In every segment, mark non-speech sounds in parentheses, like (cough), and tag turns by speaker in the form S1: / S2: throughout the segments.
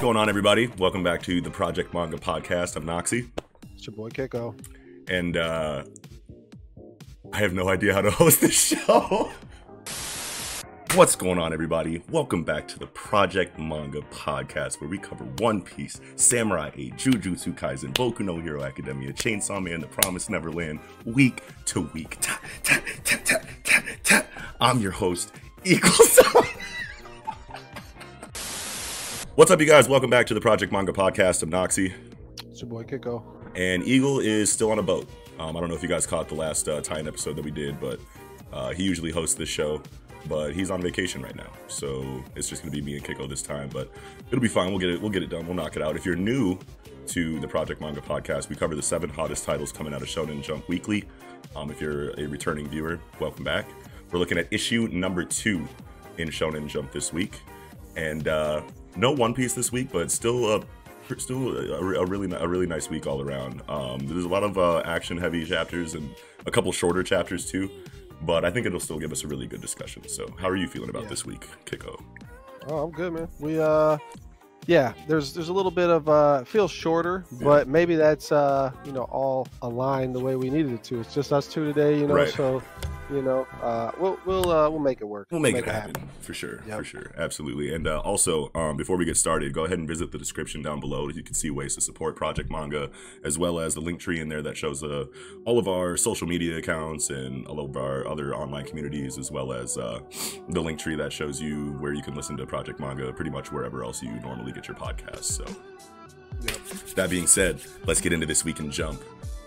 S1: going on, everybody? Welcome back to the Project Manga Podcast. I'm Noxy,
S2: It's your boy Kiko.
S1: and uh, I have no idea how to (laughs) host this show. What's going on, everybody? Welcome back to the Project Manga Podcast, where we cover One Piece, Samurai 8, Jujutsu Kaisen, Boku no Hero Academia, Chainsaw Man, The Promised Neverland, week to week. Ta, ta, ta. I'm your host, Eagle. What's up, you guys? Welcome back to the Project Manga Podcast. I'm Noxy.
S2: It's your boy Kiko.
S1: and Eagle is still on a boat. Um, I don't know if you guys caught the last uh, tie-in episode that we did, but uh, he usually hosts this show, but he's on vacation right now, so it's just gonna be me and Kiko this time. But it'll be fine. We'll get it. We'll get it done. We'll knock it out. If you're new to the Project Manga Podcast, we cover the seven hottest titles coming out of Shonen Jump weekly. Um, if you're a returning viewer, welcome back. We're looking at issue number two in Shonen Jump this week, and uh, no One Piece this week, but still a still a, a really a really nice week all around. Um, there's a lot of uh, action heavy chapters and a couple shorter chapters too, but I think it'll still give us a really good discussion. So, how are you feeling about
S2: Yeah.
S1: this week, Kiko?
S2: Oh, I'm good, man. We uh yeah, there's there's a little bit of uh feels shorter, but maybe that's uh you know all aligned the way we needed it to. It's just us two today, you know,
S1: Right.
S2: so you know, uh we'll we'll uh we'll make it work.
S1: We'll make, it happen, for sure, for sure, absolutely. And uh, also, um, before we get started, go ahead and visit the description down below. You can see ways to support Project Manga, as well as the link tree in there that shows uh, all of our social media accounts and all of our other online communities, as well as uh, the link tree that shows you where you can listen to Project Manga, pretty much wherever else you normally get your podcast. So,
S2: Yep.
S1: that being said, let's get into this week and Jump.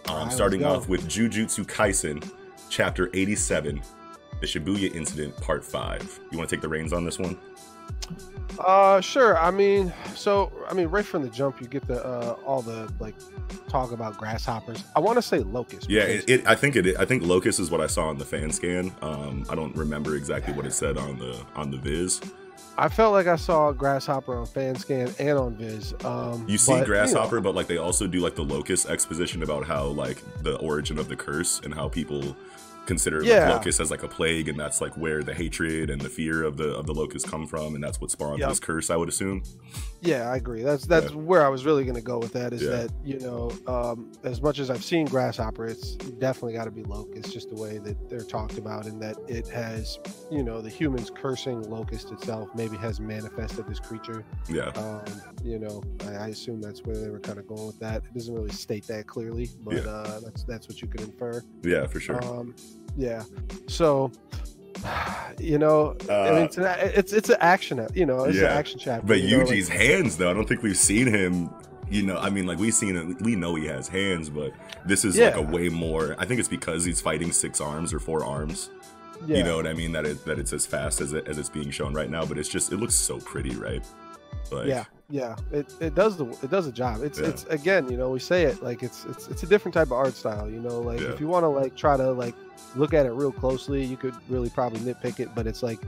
S1: Um,
S2: Alright,
S1: starting off with Jujutsu Kaisen, Chapter 87, the Shibuya Incident, Part 5. You want to take the reins on this one?
S2: Uh sure. I mean, so I mean right from the jump you get the uh all the like talk about grasshoppers. I want to say locust.
S1: Yeah, it, it, I think it. I think Locust is what I saw on the fan scan. Um, I don't remember exactly what it said on the on the Viz.
S2: I felt like I saw grasshopper on FanScan and on Viz. Um
S1: You see
S2: but, know,
S1: Grasshopper, but like they also do like the Locust exposition about how like the origin of the curse and how people consider
S2: Yeah.
S1: like, Locust as like a plague, and that's like where the hatred and the fear of the of the Locust come from, and that's what spawned
S2: Yep.
S1: this curse. I would assume.
S2: Yeah, I agree. That's that's where I was really going to go with that. Is
S1: Yeah.
S2: that you know, um, as much as I've seen grasshopper, it's definitely got to be locust. Just the way that they're talked about, and that it has, you know, the humans cursing locust itself maybe has manifested this creature.
S1: Yeah,
S2: Um, you know, I, I assume that's where they were kind of going with that. It doesn't really state that clearly, but
S1: Yeah.
S2: uh, that's that's what you could infer.
S1: yeah, for sure.
S2: Um, yeah. So. (sighs) You know, I mean,
S1: Uh,
S2: it's an, it's it's an action, you know, it's
S1: yeah.
S2: an action chapter.
S1: But
S2: you know, like-
S1: hands, though, I don't think we've seen him. You know, I mean, like we've seen it, we know he has hands, but this is like a way more. I think it's because he's fighting six arms or four arms.
S2: yeah.
S1: You know what I mean? That it that it's as fast as it as it's being shown right now. But it's just it looks so pretty, right? Like,
S2: yeah yeah it, it does the it does a job it's
S1: Yeah.
S2: it's again you know we say it like it's it's it's a different type of art style you know like
S1: Yeah.
S2: if you want to like try to like look at it real closely you could really probably nitpick it but it's like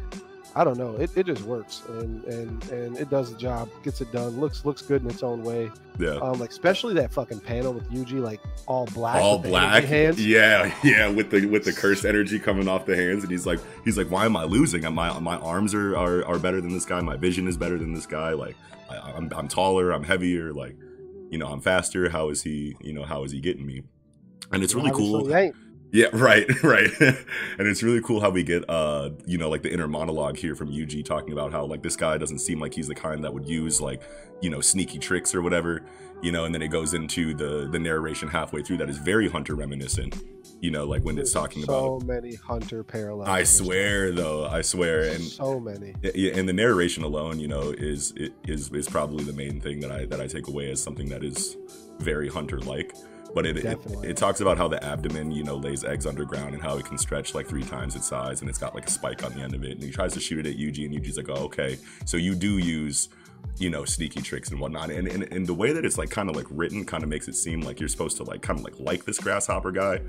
S2: i don't know it, it just works and and and it does the job gets it done looks looks good in its own way
S1: yeah.
S2: um like especially that fucking panel with yuji like all black
S1: All black,
S2: hands
S1: yeah, (laughs) yeah, with the with the cursed energy coming off the hands, and he's like, he's like, why am I losing? My my arms are, are are better than this guy. My vision is better than this guy. Like, I, I'm I'm taller. I'm heavier. Like, you know, I'm faster. How is he? You know, how is he getting me? And it's really
S2: Obviously
S1: cool. Yeah, (laughs) right, right. and it's really cool how we get uh, you know, like the inner monologue here from Yuji talking about how like this guy doesn't seem like he's the kind that would use like, you know, sneaky tricks or whatever, you know, and then it goes into the the narration halfway through that is very hunter reminiscent. You know, like when it's talking
S2: so
S1: about so
S2: many hunter parallels
S1: I swear though, I swear and
S2: so many
S1: yeah, and the narration alone, you know, is is is is probably the main thing that I that I take away as something that is very hunter like. But it, it it talks about how the abdomen, you know, lays eggs underground and how it can stretch like three times its size, and it's got like a spike on the end of it. And he tries to shoot it at Yuji, and Yuji's like, "Oh, okay, so you do use." you know sneaky tricks and whatnot and, and and the way that it's like kind of like written kind of makes it seem like you're supposed to like kind of like like this grasshopper guy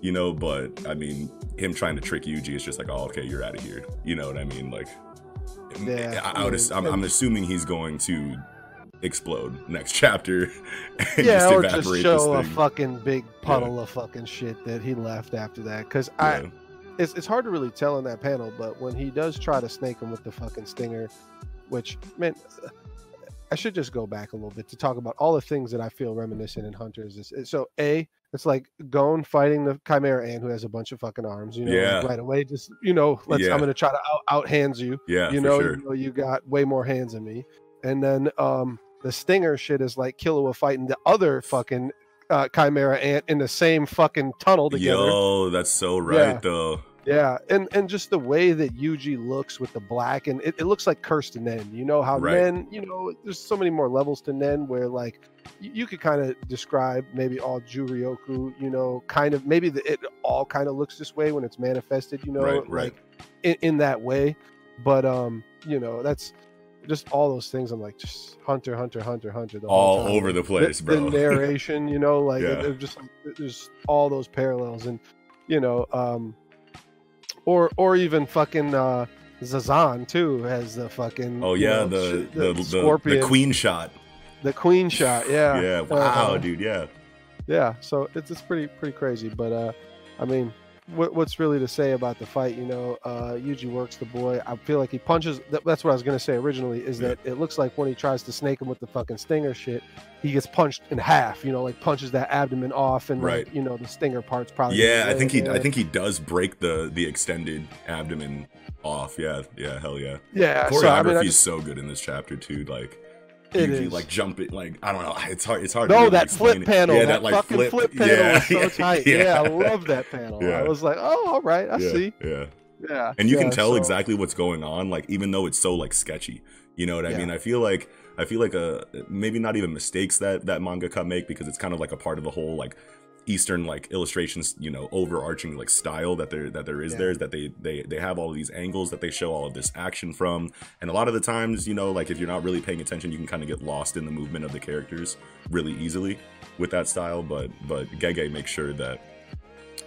S1: you know but i mean him trying to trick yuji is just like oh okay you're out of here you know what i mean like
S2: Yeah,
S1: I, I would.
S2: Mean,
S1: I'm, I'm assuming he's going to explode next (laughs) chapter. And
S2: yeah,
S1: just
S2: or just show a fucking big puddle of fucking shit that he left after that. Because I,
S1: Yeah.
S2: it's it's hard to really tell in that panel, but when he does try to snake him with the fucking stinger, which man, I should just go back a little bit to talk about all the things that I feel reminiscent in Hunters. So a it's like Gon fighting the Chimera Ant who has a bunch of fucking arms. You know, like, right away, just you know, let's
S1: Yeah.
S2: I'm gonna try to out, out hands you.
S1: Yeah,
S2: you know,
S1: sure.
S2: you know, you got way more hands than me. And then um the stinger shit is like Killua fighting the other fucking uh, Chimera Ant in the same fucking tunnel together.
S1: Yo, that's so right
S2: Yeah.
S1: though.
S2: Yeah, and and just the way that Yuji looks with the black, and it, it looks like cursed Nen. You know how
S1: Right.
S2: Nen, you know, there's so many more levels to Nen where like you, you could kind of describe maybe all Juryoku, you know, kind of maybe the, it all kind of looks this way when it's manifested, you know,
S1: Right, right.
S2: like in, in that way. But um, you know, that's just all those things. I'm like just Hunter, Hunter, Hunter, Hunter, the whole
S1: All over the place,
S2: the,
S1: bro.
S2: The (laughs) narration, you know, like
S1: Yeah.
S2: it, just there's all those parallels, and you know, um, or or even fucking uh, Zazan too has the fucking
S1: Oh
S2: you
S1: yeah,
S2: know,
S1: the
S2: sh-
S1: the, the,
S2: scorpion,
S1: the queen shot.
S2: the queen shot, yeah,
S1: Yeah, wow,
S2: Uh-huh.
S1: dude, yeah.
S2: yeah. So it's it's pretty pretty crazy, but uh, I mean. What, what's really to say about the fight? You know, uh, Yuji works the boy. I feel like he punches. That, that's what I was gonna say originally. Is
S1: Yeah.
S2: that it looks like when he tries to snake him with the fucking stinger shit, he gets punched in half. You know, like punches that abdomen off, and
S1: Right.
S2: like you know the stinger parts probably.
S1: Yeah, I think he
S2: there.
S1: I think he does break the the extended abdomen off. Yeah, yeah, hell yeah.
S2: Yeah,
S1: Choreography
S2: so I mean, I
S1: is so good in this chapter too. Like
S2: Is.
S1: like jumping like I don't know. It's hard. It's hard. to
S2: no,
S1: really
S2: that flip
S1: it.
S2: panel,
S1: Yeah,
S2: that, fucking flip, panel
S1: yeah,
S2: was so (laughs) tight. Yeah. I love that panel.
S1: Yeah.
S2: I was like, oh, all right, I
S1: yeah,
S2: see.
S1: Yeah.
S2: Yeah,
S1: and you
S2: yeah,
S1: can tell
S2: so-
S1: exactly what's going on like even though it's so like sketchy you know what i
S2: Yeah.
S1: mean i feel like i feel like a maybe not even mistakes that that manga cut make because it's kind of like a part of the whole like eastern like illustrations you know overarching like style that there that there is
S2: Yeah.
S1: there is that they they they have all of these angles that they show all of this action from. And a lot of the times you know like if you're not really paying attention you can kind of get lost in the movement of the characters really easily with that style. But but gege makes sure that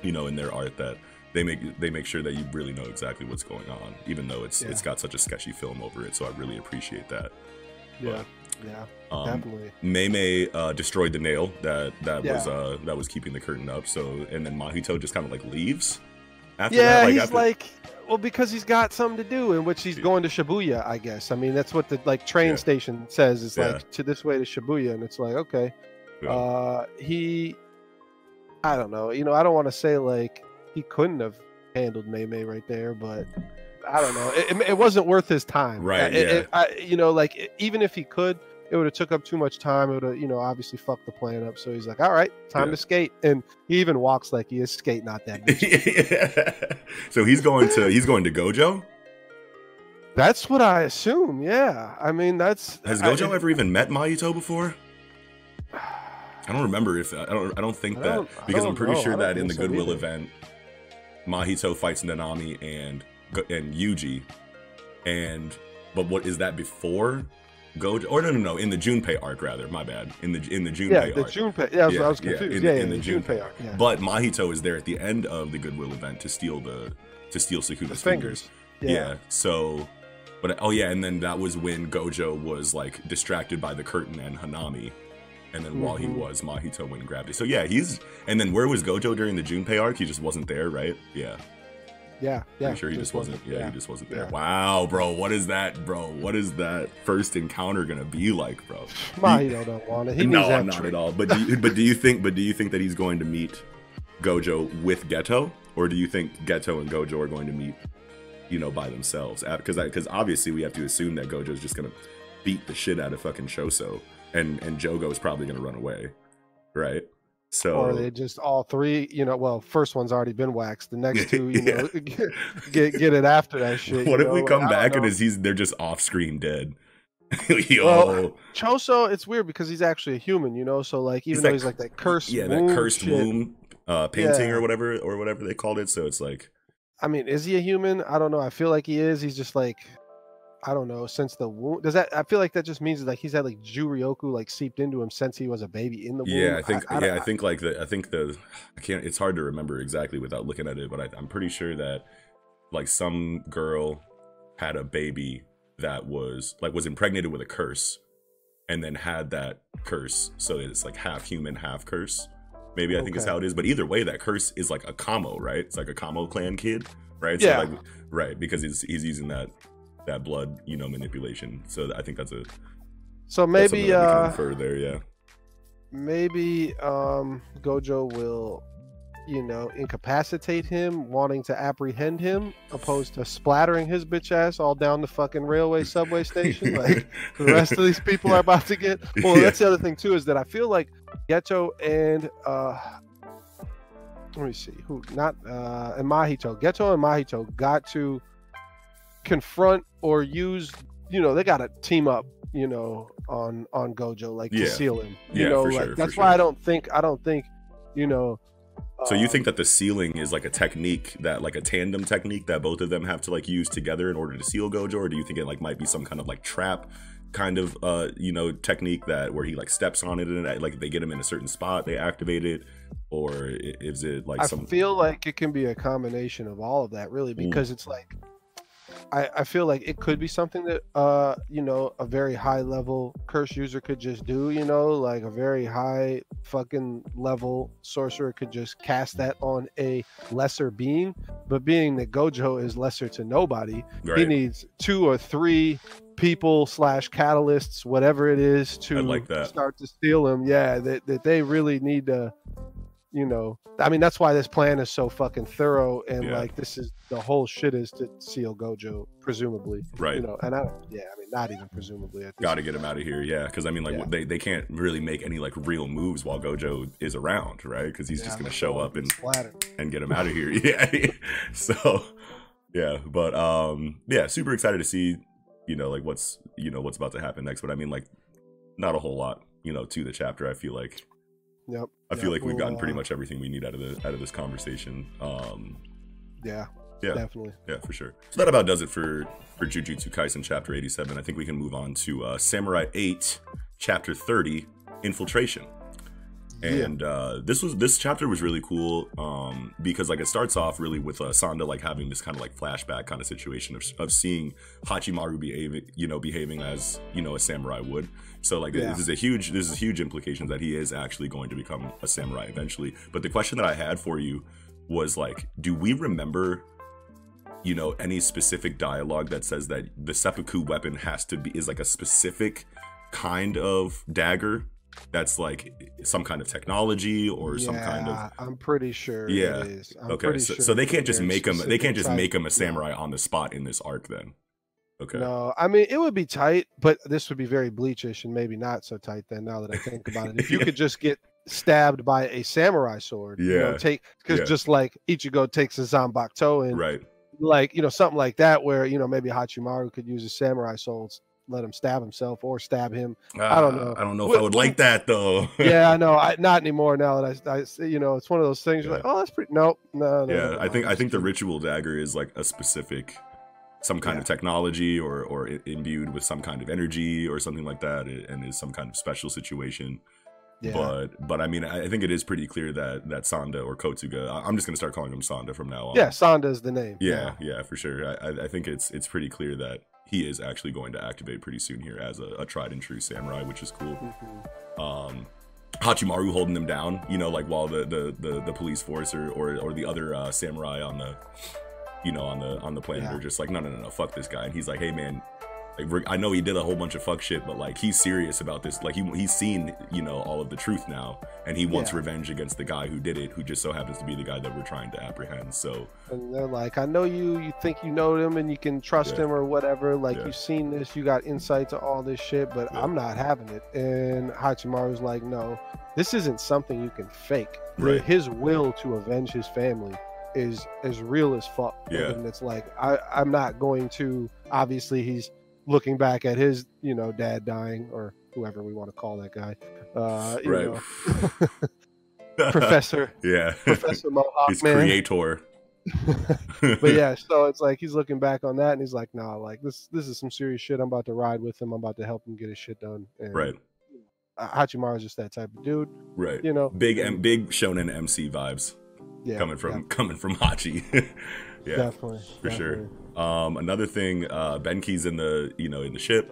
S1: you know in their art that they make they make sure that you really know exactly what's going on even though it's
S2: Yeah.
S1: it's got such a sketchy film over it. So i really appreciate that.
S2: Yeah, yeah,
S1: um
S2: definitely.
S1: Mei Mei uh destroyed the nail that that was uh that was keeping the curtain up so and then mahito just kind of like leaves after
S2: Yeah,
S1: that
S2: he's
S1: after-
S2: like, well, because he's got something to do, in which he's going to Shibuya, I guess. I mean, that's what the like train
S1: Yeah.
S2: station says. It's
S1: Yeah.
S2: like to this way to Shibuya, and it's like, okay,
S1: Yeah.
S2: uh, he, I don't know. You know, I don't want to say like he couldn't have handled Mei Mei right there, but I don't know. It, it, it wasn't worth his time.
S1: Right,
S2: It-
S1: yeah.
S2: I, you know, like even if he could, it would have took up too much time. It would have, you know, obviously fucked the plan up. So he's like, all right, time
S1: Yeah.
S2: to skate, and he even walks like he is skating out that. (laughs) bitch.
S1: so he's going to he's going to gojo
S2: That's what I assume. Yeah, I mean that's
S1: has
S2: I-
S1: gojo ever even met mahito before I don't remember if I don't. I don't think
S2: I
S1: that
S2: don't- I
S1: because I'm pretty
S2: know.
S1: sure that in the
S2: so
S1: Goodwill event, Mahito fights Nanami and and Yuji, and but what is that before Gojo? Or no, no, no. In the Junpei arc, rather. My bad. In the in the Junpei
S2: yeah, the
S1: arc.
S2: Junpei. Yeah,
S1: Yeah,
S2: I was
S1: yeah,
S2: confused.
S1: in-
S2: Yeah,
S1: in
S2: yeah,
S1: the
S2: the
S1: Junpei.
S2: Junpei arc. Yeah,
S1: But Mahito is there at the end of the Goodwill event to steal the to steal
S2: the
S1: Sukuna's
S2: fingers.
S1: Yeah.
S2: Yeah.
S1: So, but oh yeah, and then that was when Gojo was like distracted by the curtain and Hanami, and then while he
S2: Mhm.
S1: was, Mahito went and grabbed it. So yeah, he's and then where was Gojo during the Junpei arc? He just wasn't there, right? Yeah,
S2: yeah, yeah.
S1: pretty sure he just wasn't. Yeah, he just wasn't there.
S2: yeah.
S1: Wow, bro, what is that, bro? What is that first encounter gonna be like, bro?
S2: Mahito don't want it. He
S1: no, not
S2: trick.
S1: at all. But do you, but do you think but do you think that he's going to meet Gojo with Geto, or do you think Geto and Gojo are going to meet, you know, by themselves? Because because obviously we have to assume that Gojo's just gonna beat the shit out of fucking Choso, and and Jogo's probably gonna run away, right? So
S2: Or they just all three, you know. Well, first one's already been waxed. The next two, you (laughs)
S1: Yeah.
S2: know, (laughs) get get it after that (laughs) shit.
S1: what if we come back and is he's they're just off screen dead? Yo,
S2: Well, Choso, it's weird because he's actually a human, you know. So like, even
S1: He's
S2: though
S1: that
S2: he's like that cursed,
S1: yeah, that cursed
S2: shit,
S1: womb uh, painting
S2: Yeah.
S1: or whatever or whatever they called it. So it's like.
S2: I mean, is he a human? I don't know. I feel like he is. He's just like, I don't know. Since the womb, does that? I feel like that just means like he's had like Juryoku like seeped into him since he was a baby in the womb.
S1: Yeah, I think
S2: I,
S1: yeah, I think like the I think the I can't. It's hard to remember exactly without looking at it, but I, I'm pretty sure that like some girl had a baby that was like was impregnated with a curse and then had that curse so it's like half human half curse maybe i think is how it is but either way that curse is like a kamo right it's like a kamo clan kid right
S2: Yeah.
S1: so like right because he's he's using that that blood you know manipulation. So i think that's a
S2: So maybe uh
S1: infer there yeah.
S2: maybe um Gojo will you know incapacitate him wanting to apprehend him opposed to splattering his bitch ass all down the fucking railway subway station like the (laughs) rest of these people are about to get. (laughs) Well
S1: Yeah.
S2: that's the other thing too is that i feel like Geto and uh let me see who not uh and mahito Geto and mahito got to confront or use you know they got to team up you know on on gojo like
S1: Yeah.
S2: to seal him you
S1: Yeah,
S2: know like
S1: sure,
S2: that's
S1: sure.
S2: why i don't think i don't think you know
S1: So you
S2: um,
S1: think that the sealing is like a technique that like a tandem technique that both of them have to like use together in order to seal Gojo, or do you think it like might be some kind of like trap kind of uh you know technique that where he like steps on it and like they get him in a certain spot, they activate it, or is it like
S2: I
S1: some
S2: feel like it can be a combination of all of that, really,
S1: Mm.
S2: because it's like I, I feel like it could be something that uh you know a very high level curse user could just do, you know, like a very high fucking level sorcerer could just cast that on a lesser being. But being that Gojo is lesser to nobody, he needs two or three people slash catalysts, whatever it is, to
S1: like that.
S2: start to steal him. Yeah, that, that they really need to, you know. I mean, that's why this plan is so fucking thorough, and
S1: Yeah.
S2: like this is the whole shit is to seal Gojo, presumably.
S1: Right.
S2: You know, and I. Yeah, I mean, not even presumably.
S1: Got to get him out of here, yeah. Because I mean, like
S2: Yeah.
S1: they, they can't really make any like real moves while Gojo is around, right? Because he's
S2: Yeah,
S1: just gonna show up and and get him out of here. (laughs) yeah. so yeah, but um yeah, super excited to see, you know, like what's you know, what's about to happen next. But I mean like not a whole lot, you know, to the chapter. I feel like
S2: Yep.
S1: I feel like we've gotten pretty
S2: uh,
S1: much everything we need out of the out of this conversation. Um
S2: Yeah.
S1: Yeah.
S2: Definitely.
S1: yeah, for sure. So that about does it for for Jujutsu Kaisen chapter 87. I think we can move on to uh Samurai 8 chapter 30 Infiltration.
S2: Yeah.
S1: And uh, this was this chapter was really cool um, because like it starts off really with uh, Sanda like having this kind of like flashback kind of situation of, of seeing Hachimaru behaving you know behaving as you know a samurai would. So like
S2: Yeah.
S1: this is a huge this is huge implications that he is actually going to become a samurai eventually. But the question that I had for you was like, do we remember you know any specific dialogue that says that the seppuku weapon has to be is like a specific kind of dagger that's like some kind of technology or some kind of
S2: I'm pretty sure.
S1: Yeah.
S2: It is. I'm
S1: okay
S2: pretty
S1: so,
S2: sure
S1: so they can't just make them they can't just
S2: type.
S1: make them a samurai on the spot in this arc then okay
S2: No, I mean it would be tight, but this would be very bleachish and maybe not so tight. Then now that I think about it, if you (laughs) could just get stabbed by a samurai sword, you know,
S1: Yeah.
S2: take because
S1: Yeah.
S2: just like Ichigo takes a Zanpakuto and
S1: right
S2: like you know something like that, where you know maybe Hachimaru could use his samurai sword, let him stab himself or stab him. I don't
S1: Ah,
S2: know.
S1: i don't know if i would like that though (laughs)
S2: yeah, I know. I not anymore now that I, I you know it's one of those things. You're like, oh, that's pretty. Nope, no, no.
S1: yeah
S2: no,
S1: i think
S2: no,
S1: i think the ritual dagger is like a specific some kind of technology or or imbued with some kind of energy or something like that and is some kind of special situation
S2: Yeah.
S1: but but i mean i think it is pretty clear that that sanda or kotsuga i'm just gonna start calling him sanda from now on
S2: yeah, Sanda is the name.
S1: yeah yeah for sure I- i think it's it's pretty clear that he is actually going to activate pretty soon here as a, a tried and true samurai which is cool
S2: Mhm.
S1: um Hachimaru holding them down, you know, like while the the the, the police force or, or or the other uh, samurai on the you know on the on the planet
S2: Yeah.
S1: are just like no no no no fuck this guy and he's like hey man like I know he did a whole bunch of fuck shit but like he's serious about this like he he's seen you know all of the truth now and he wants
S2: Yeah.
S1: revenge against the guy who did it who just so happens to be the guy that we're trying to apprehend so
S2: and they're like, I know you, you think you know him and you can trust
S1: Yeah.
S2: him or whatever. Like
S1: Yeah.
S2: you've seen this, you got insight to all this shit, but. I'm not having it. And Hachimaru's like, no, this isn't something you can fake.
S1: Right.
S2: His will to avenge his family is as real as fuck.
S1: Yeah.
S2: And it's like I, I'm not going to. Obviously, he's looking back at his, you know, dad dying or whoever we want to call that guy. Uh, you
S1: right (laughs)
S2: Professor
S1: yeah
S2: Professor Mohawk
S1: his
S2: man.
S1: creator (laughs) (laughs)
S2: but yeah, so it's like he's looking back on that and he's like, nah, like this this is some serious shit. I'm about to ride with him. I'm about to help him get his shit done. And
S1: right
S2: Hachimaru's just that type of dude,
S1: right
S2: you know.
S1: big M- big shonen mc vibes
S2: Yeah,
S1: coming from
S2: yeah.
S1: coming from Hachi. Yeah,
S2: definitely
S1: for sure. Um, another thing, uh, Benkei's in the you know in the ship,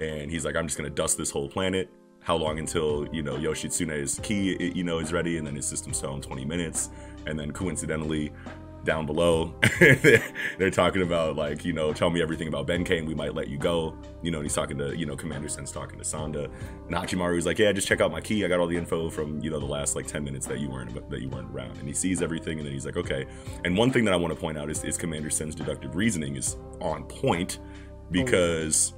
S1: and he's like, I'm just gonna dust this whole planet. How long until you know Yoshitsune's key you know is ready, and then his system stone 20 minutes, and then coincidentally. Down below, (laughs) they're talking about like you know, tell me everything about Benkei, we might let you go. You know, and he's talking to you know, Commander Sen's talking to Sanda, and Hachimaru's like, yeah, just check out my key. I got all the info from you know the last like 10 minutes that you weren't that you weren't around, and he sees everything, and then he's like, okay. And one thing that I want to point out is, is Commander Sen's deductive reasoning is on point oh, because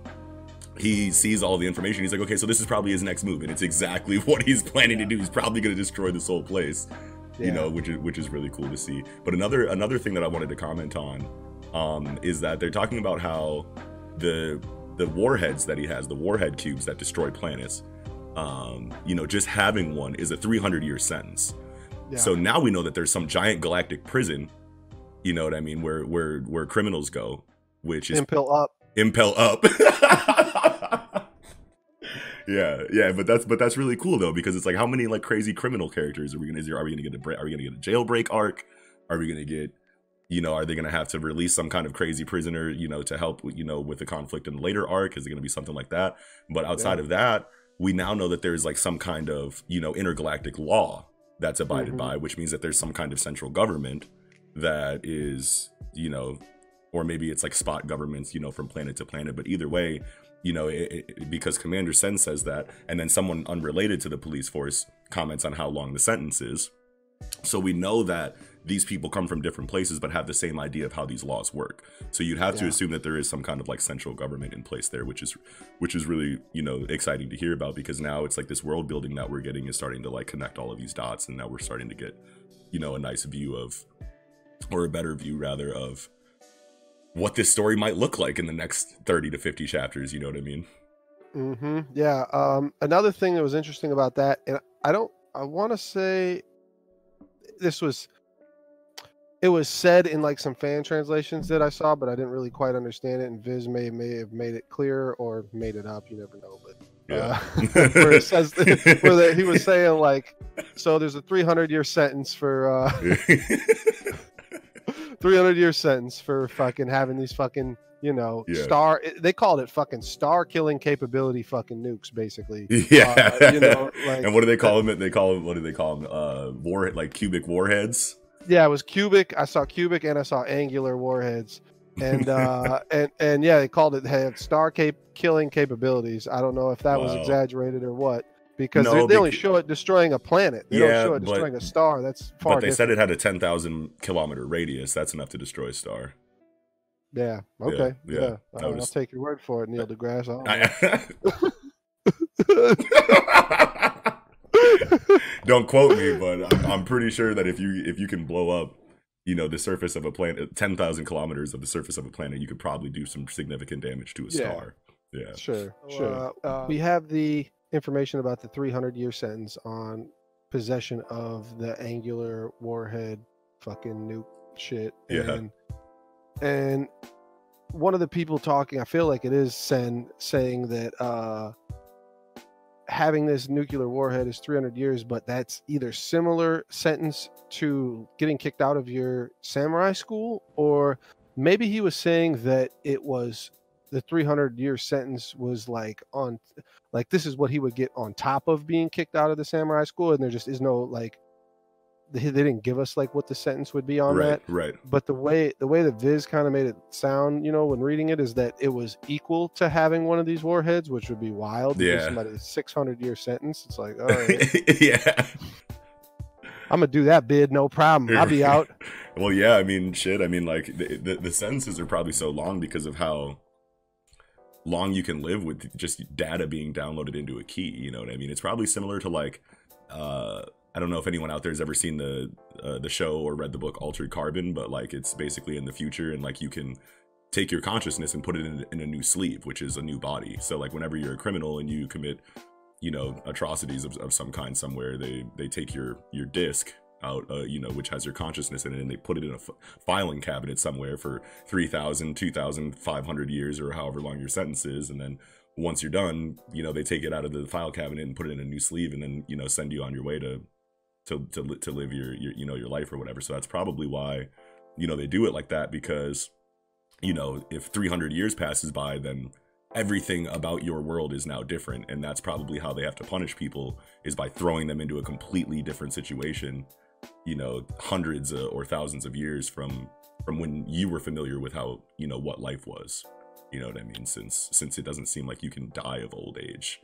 S1: he sees all the information. He's like, okay, so this is probably his next move, and it's exactly (laughs) what he's planning to do. He's probably going to destroy this whole place, you know, which is which is really cool to see. But another another thing that I wanted to comment on um, is that they're talking about how the the warheads that he has, the warhead cubes that destroy planets, um, you know, just having one is a 300 year sentence.
S2: Yeah.
S1: So now we know that there's some giant galactic prison, you know what I mean, where where where criminals go, which is
S2: impel up
S1: impel up. (laughs) yeah, yeah, but that's but that's really cool though because it's like how many like crazy criminal characters are we gonna is there, are we gonna get a bra- are we gonna get a jailbreak arc? Are we gonna get you know are they gonna have to release some kind of crazy prisoner you know to help you know with the conflict in the later arc? Is it gonna be something like that? But outside
S2: Yeah.
S1: of that, we now know that there's like some kind of you know intergalactic law that's abided
S2: Mhm.
S1: by, which means that there's some kind of central government that is you know or maybe it's like spot governments, you know, from planet to planet. But either way, you know, it, it, because Commander Sen says that, and then someone unrelated to the police force comments on how long the sentence is. So we know that these people come from different places, but have the same idea of how these laws work. So you'd have to assume that there is some kind of like central government in place there, which is, which is really you know exciting to hear about because now it's like this world building that we're getting is starting to like connect all of these dots, and now we're starting to get, you know, a nice view of, or a better view rather of what this story might look like in the next 30 to 50 chapters you know what i mean
S2: hmm Yeah. Um, another thing that was interesting about that, and I don't, I want to say this was, it was said in like some fan translations that I saw, but I didn't really quite understand it. And Viz may may have made it clear or made it up. You never know. But
S1: yeah
S2: uh, (laughs) (laughs) where it says where that he was saying like, so there's a 300 year sentence for uh, (laughs) 300 year sentence for fucking having these fucking you know
S1: Yeah.
S2: star they called it fucking star killing capability fucking nukes basically. (laughs)
S1: Yeah.
S2: Uh, you know like
S1: and what do they call them? They call them what do they call them uh war like cubic warheads?
S2: Yeah it was cubic i saw cubic and i saw angular warheads. And (laughs) uh and and yeah they called it had star cap- killing capabilities. I don't know if that was exaggerated or what because
S1: No,
S2: they, they only
S1: bec-
S2: show it destroying a planet they
S1: Yeah,
S2: don't show it
S1: but-
S2: destroying a star that's far
S1: but they
S2: different.
S1: said it had a 10,000 kilometer radius that's enough to destroy a star
S2: yeah okay
S1: yeah,
S2: yeah,
S1: that
S2: All right,
S1: was-
S2: i'll take your word for it neil degrasse I don't.
S1: I- (laughs) don't quote me but I'm, I'm pretty sure that if you if you can blow up you know the surface of a planet 10,000 kilometers of the surface of a planet you could probably do some significant damage to a
S2: Yeah.
S1: star yeah
S2: Sure,
S1: So,
S2: sure.
S1: uh,
S2: we have the information about the 300 year sentence on possession of the angular warhead fucking nuke shit.
S1: Yeah.
S2: And, and one of the people talking, I feel like it is Sen saying that uh, having this nuclear warhead is 300 years, but that's either similar sentence to getting kicked out of your samurai school, or maybe he was saying that it was the 300 year sentence was like on like this is what he would get on top of being kicked out of the samurai school and there just is no like they, they didn't give us like what the sentence would be on
S1: right
S2: that.
S1: right.
S2: But the way the way that viz kind of made it sound you know when reading it is that it was equal to having one of these warheads which would be wild
S1: Yeah.
S2: somebody 600 year sentence it's like all right. (laughs)
S1: Yeah.
S2: I'm gonna do that bid no problem. I'll be (laughs) out.
S1: Well yeah i mean shit i mean like the, the, the sentences are probably so long because of how long you can live with just data being downloaded into a key you know what i mean? It's probably similar to like uh i don't know if anyone out there has ever seen the uh, the show or read the book altered carbon but like it's basically in the future and like you can take your consciousness and put it in, in a new sleeve which is a new body. So like whenever you're a criminal and you commit you know atrocities of, of some kind somewhere they they take your your disc out uh, you know which has your consciousness in it and they put it in a f- filing cabinet somewhere for 3000 2500 years or however long your sentence is and then once you're done you know they take it out of the file cabinet and put it in a new sleeve and then you know send you on your way to to to, to live your, your you know your life or whatever. So that's probably why you know they do it like that because you know if 300 years passes by then everything about your world is now different and that's probably how they have to punish people is by throwing them into a completely different situation you know hundreds uh, or thousands of years from from when you were familiar with how you know what life was. You know what i mean? Since since it doesn't seem like you can die of old age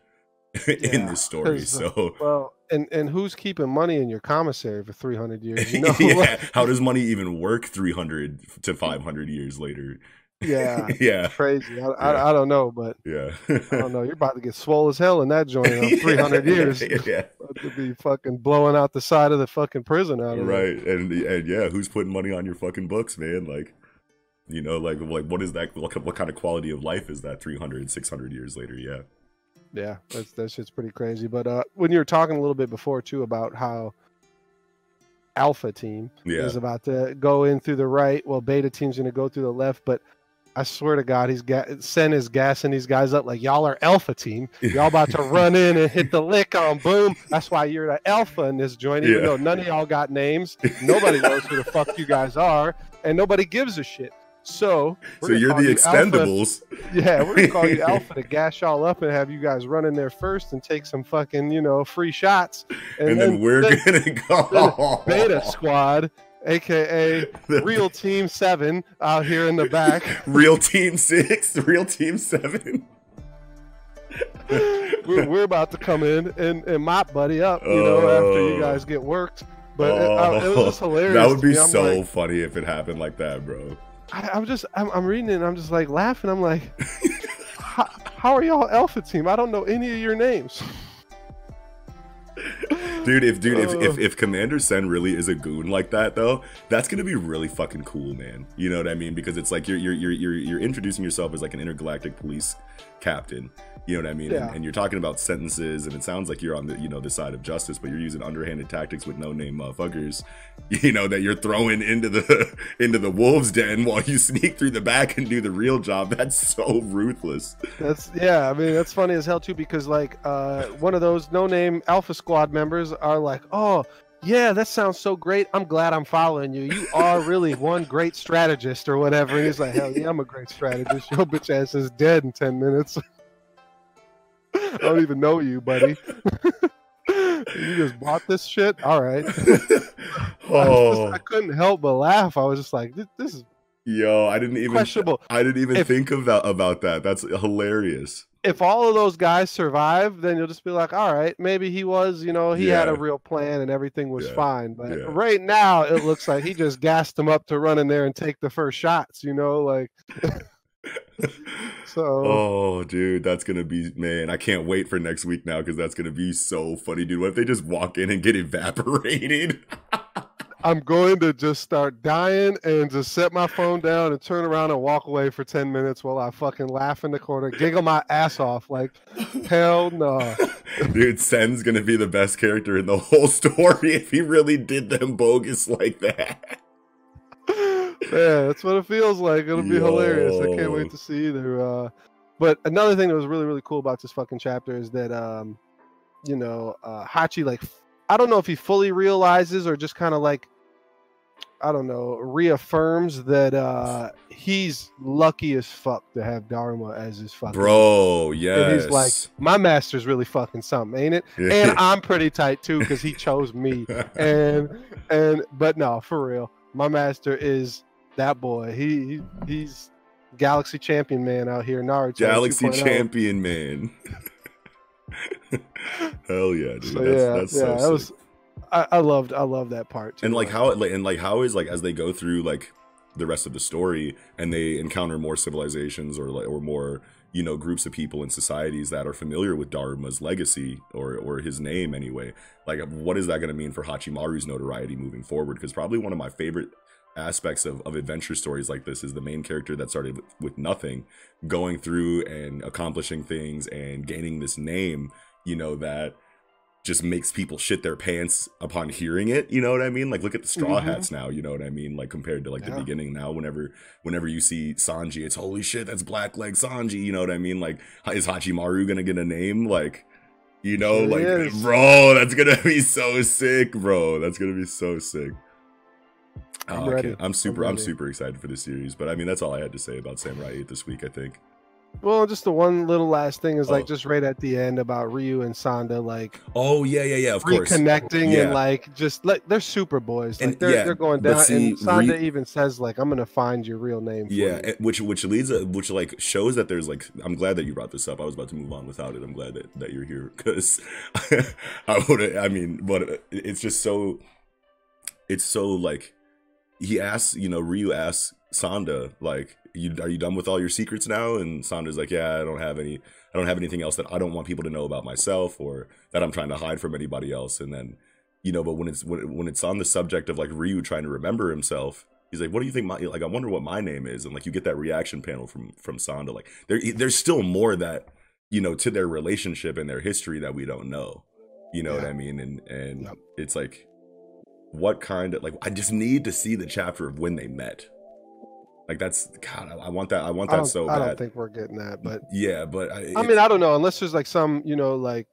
S1: (laughs) in
S2: Yeah,
S1: this story (laughs) so
S2: Well, and and who's keeping money in your commissary for 300 years? You (laughs) know,
S1: yeah. how does money even work 300 to 500 years later
S2: yeah, (laughs)
S1: yeah
S2: crazy. I,
S1: Yeah.
S2: I, I don't know, but
S1: yeah
S2: I don't know. You're about to get swole as hell in that joint in (laughs) 300 (laughs) years.
S1: yeah
S2: to be fucking blowing out the side of the fucking prison out of there.
S1: right and and yeah who's putting money on your fucking books man like you know like like what is that what, what kind of quality of life is that 300 600 years later yeah
S2: Yeah, that's that shit's pretty crazy. But uh, when you were talking a little bit before too about how Alpha Team
S1: yeah
S2: is about to go in through the right, well, Beta Team's going to go through the left. But I swear to God, he's got Sen is gassing these guys up like y'all are Alpha Team. Y'all about to (laughs) run in and hit the lick on boom. That's why you're the Alpha in this joint. Even
S1: Yeah.
S2: though none of y'all got names, nobody (laughs) knows who the fuck you guys are, and nobody gives a shit. So,
S1: so you're the
S2: you Alpha yeah, we're gonna call you (laughs) Alpha to gas y'all up and have you guys run in there first and take some fucking, you know, free shots.
S1: and, then, we're gonna go
S2: Beta Squad, aka
S1: The-
S2: Real Team Seven, out here in the back. (laughs)
S1: real team six real team seven
S2: we're, we're about to come in and, and mop Buddy up, you know, after
S1: Oh.
S2: you guys get worked. But it, uh, it was just (laughs) hilarious.
S1: that would be so
S2: like-
S1: funny if it happened like that bro
S2: I, I'm just, I'm, I'm reading it and I'm just like laughing. I'm like, (laughs) how, how are y'all Alpha Team? I don't know any of your names.
S1: Dude if dude if, if
S2: Uh.
S1: if commander sen really is a goon like that though that's gonna be really fucking cool man. You know what i mean? Because it's like you're you're you're you're, you're introducing yourself as like an intergalactic police captain you know what i mean
S2: Yeah.
S1: and, and you're talking about sentences and it sounds like you're on the you know the side of justice but you're using underhanded tactics with no name motherfuckers (laughs) you know that you're throwing into the (laughs) into the wolves den while you sneak through the back and do the real job that's so ruthless
S2: That's yeah. I mean, that's funny as hell too because like uh, one of those no-name Alpha Squad members are like, "Oh, yeah, that sounds so great. I'm glad I'm following you. You are really (laughs) one great strategist or whatever." And he's like, "Hell yeah, I'm a great strategist. Your bitch ass is dead in ten minutes. I don't even know you, buddy. (laughs) you just bought this shit. All right." (laughs) I, just-
S1: oh
S2: I couldn't help but laugh. I was just like, "This, this is
S1: yo i didn't even
S2: questionable."
S1: I didn't even
S2: If-
S1: think of that about that. That's hilarious.
S2: if all of those guys survive, then you'll just be like, all right, maybe he was, you know, he had a real plan and everything was
S1: Yeah.
S2: fine. But
S1: Yeah.
S2: right now, it looks like he just gassed them up to run in there and take the first shots, you know, like, (laughs) so
S1: oh, dude, that's gonna be man. I can't wait for next week now because that's gonna be so funny, dude. What if they just walk in and get evaporated? (laughs)
S2: I'm going to just start dying and just set my phone down and turn around and walk away for 10 minutes while I fucking laugh in the corner, giggle my ass off. Like, hell no. (laughs)
S1: dude, Sen's gonna be the best character in the whole story if he really did them bogus like that.
S2: Yeah, that's what it feels like. It'll be hilarious. I can't wait to see either. Uh, but another thing that was really really cool about this fucking chapter is that um, you know, uh, Hachi like I don't know if he fully realizes or just kind of like I don't know reaffirms that uh he's lucky as fuck to have Dharma as his fucking
S1: Bro, yes.
S2: And he's like, my master's really fucking something, ain't it? And I'm (laughs) pretty tight too because he chose me. (laughs) and and but no, for real, my master is that boy. He, he he's galaxy champion man out here. Naruto
S1: Galaxy
S2: 2.0.
S1: champion man. (laughs) Hell yeah, dude.
S2: So
S1: that's,
S2: yeah,
S1: that's
S2: yeah,
S1: so
S2: that was. I, I loved I loved that part too.
S1: and like how it like and like how is like as they go through like the rest of the story and they encounter more civilizations or like or more you know groups of people and societies that are familiar with Dharma's legacy or or his name anyway like what is that going to mean for Hachimaru's notoriety moving forward because probably one of my favorite aspects of, of adventure stories like this is the main character that started with, with nothing going through and accomplishing things and gaining this name you know that just makes people shit their pants upon hearing it. You know what I mean? Like look at the straw
S2: Mhm.
S1: hats now. You know what I mean? Like compared to like the beginning now. Whenever whenever you see Sanji, it's holy shit, that's Blackleg Sanji. You know what I mean? Like is Hachimaru gonna get a name? Like you know,
S2: Sure
S1: like
S2: is.
S1: bro, that's gonna (laughs) be so sick, bro. That's gonna be so sick. Oh,
S2: I'm
S1: I
S2: ready.
S1: I'm super. I'm,
S2: ready.
S1: super excited for this series. But I mean, that's all I had to say about Samurai 8 this week. I think.
S2: Well, just the one little last thing is like
S1: Oh.
S2: just right at the end about Ryu and Sanda like
S1: Oh yeah, yeah, yeah. Of course.
S2: reconnecting
S1: Yeah.
S2: and like just like they're super boys. Like
S1: And,
S2: they're
S1: yeah,
S2: they're going down
S1: see,
S2: and Sanda
S1: Ryu-
S2: even says like I'm gonna find your real name. For
S1: Yeah,
S2: you."
S1: which which leads which like shows that there's like I'm glad that you brought this up. I was about to move on without it. I'm glad that, that you're here because (laughs) I would I mean, but it's just so it's so like he asks, you know, Ryu asks Sanda like, "You are you done with all your secrets now?" And Sanda's like, "Yeah, I don't have any. I don't have anything else that I don't want people to know about myself or that I'm trying to hide from anybody else." And then, you know, but when it's when, when it's on the subject of like Ryu trying to remember himself, he's like, "What do you think my like? I wonder what my name is." And like you get that reaction panel from from Sanda. Like there there's still more that you know to their relationship and their history that we don't know. You know what I mean? And and
S2: Yep.
S1: it's like what kind of like I just need to see the chapter of when they met. Like that's God, I, I want that. I want that
S2: don't,
S1: so
S2: I
S1: bad.
S2: don't think we're getting that, but
S1: yeah, but I,
S2: I mean I don't know unless there's like some you know like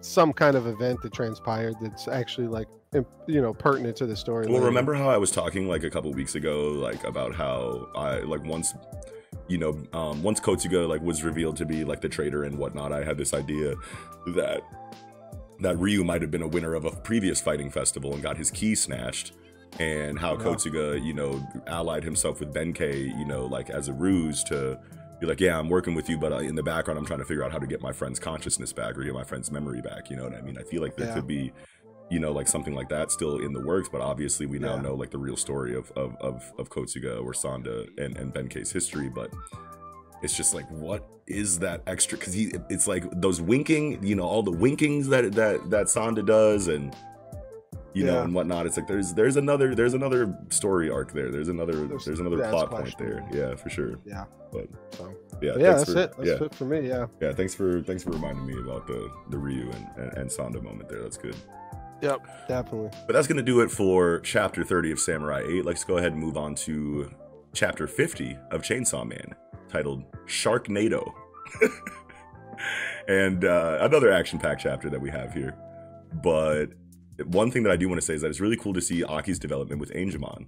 S2: some kind of event that transpired that's actually like you know pertinent to the story.
S1: Well,
S2: later.
S1: remember how I was talking like a couple weeks ago, like about how I like once, you know, um, once Kotsuga like was revealed to be like the traitor and whatnot, I had this idea that that Ryu might have been a winner of a previous fighting festival and got his key snatched, and how
S2: Yeah.
S1: Kotsuga, you know, allied himself with Benkei, you know, like as a ruse to be like, yeah, I'm working with you, but uh, in the background, I'm trying to figure out how to get my friend's consciousness back or get my friend's memory back. You know what I mean? I feel like there
S2: Yeah.
S1: could be you know, like something like that still in the works, but obviously we now
S2: Yeah.
S1: know like the real story of of of, of Kotsuga or Sanda and, and Benkei's history, but it's just like what is that extra because he it's like those winking, you know, all the winkings that that that Sanda does and you know
S2: Yeah.
S1: and whatnot. It's like there's there's another there's another story arc there. There's another
S2: There's-
S1: there's, another
S2: yeah, it's
S1: plot point there. Yeah, for sure.
S2: Yeah.
S1: But
S2: So,
S1: yeah,
S2: but yeah, that's
S1: for-
S2: it. That's
S1: yeah,
S2: it for me. Yeah.
S1: yeah. Thanks for thanks for reminding me about the the Ryu and, and, and Sanda moment there. That's good.
S2: Yep. Definitely.
S1: But that's going to do it for chapter 30 of Samurai 8. Let's go ahead and move on to chapter 50 of Chainsaw Man, titled Sharknado. (laughs) and uh, another action packed chapter that we have here. But one thing that I do want to say is that it's really cool to see Aki's development with Angemon.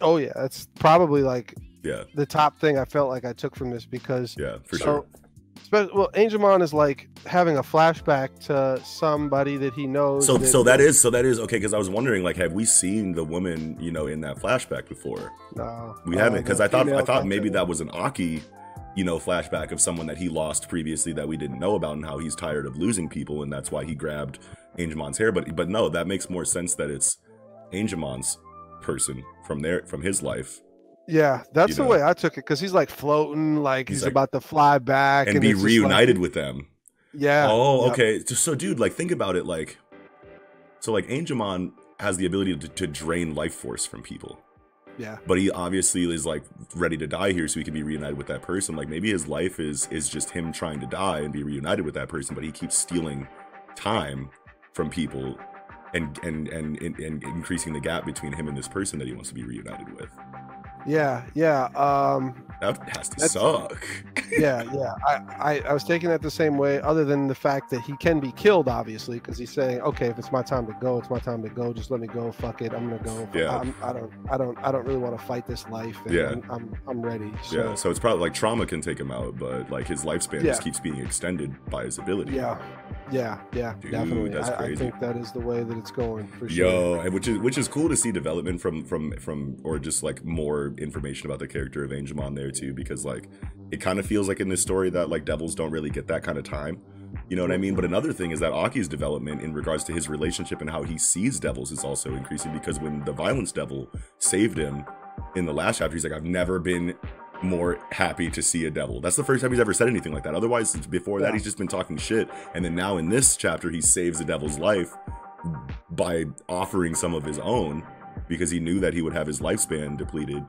S2: Oh yeah, that's probably like
S1: Yeah,
S2: the top thing I felt like I took from this because
S1: yeah, for
S2: so,
S1: sure.
S2: Well, Angelmon is like having a flashback to somebody that he knows.
S1: So, so that is so that is okay because I was wondering like have we seen the woman you know in that flashback before?
S2: no,
S1: We haven't because I thought I thought maybe that was an Aki, you know, flashback of someone that he lost previously that we didn't know about and how he's tired of losing people and that's why he grabbed Angemon's hair. But but no, that makes more sense that it's Angemon's person from there from his life
S2: Yeah, that's
S1: you
S2: the
S1: know.
S2: way I took it because he's like floating, like
S1: He's
S2: he's,
S1: like-
S2: about to fly back
S1: and, be
S2: it's just like-
S1: reunited with them.
S2: yeah.
S1: oh,
S2: yep,
S1: okay. So, so, dude, like think about it like so like Angemon has the ability to, to drain life force from people.
S2: Yeah.
S1: but he obviously is like ready to die here so he can be reunited with that person like maybe his life is is just him trying to die and be reunited with that person but he keeps stealing time from people and and and, and, and increasing the gap between him and this person that he wants to be reunited with
S2: Yeah. Yeah. Um.
S1: that has to suck
S2: Yeah. Yeah. I, I I was taking that the same way, other than the fact that he can be killed, obviously, because he's saying, okay, if it's my time to go, it's my time to go. Just let me go. Fuck it. I'm gonna go.
S1: Yeah.
S2: I'm, I don't. I don't. I don't really want to fight this life. And
S1: Yeah.
S2: I'm, I'm. I'm ready. So,
S1: yeah so it's probably like trauma can take him out but like his lifespan just keeps being extended by his ability
S2: Yeah. Yeah. Yeah.
S1: Dude,
S2: definitely.
S1: that's
S2: I, I think that is the way that it's going for sure.
S1: Yo, which is which is cool to see development from from from or just like more information about the character of Angemon there too, because like it kind of feels like in this story that like devils don't really get that kind of time. You know what I mean? But another thing is that Aki's development in regards to his relationship and how he sees devils is also increasing because when the violence devil saved him in the last chapter, he's like, I've never been more happy to see a devil. That's the first time he's ever said anything like that. Otherwise, before that, he's just been talking shit. And then now in this chapter, he saves the devil's life by offering some of his own because he knew that he would have his lifespan depleted.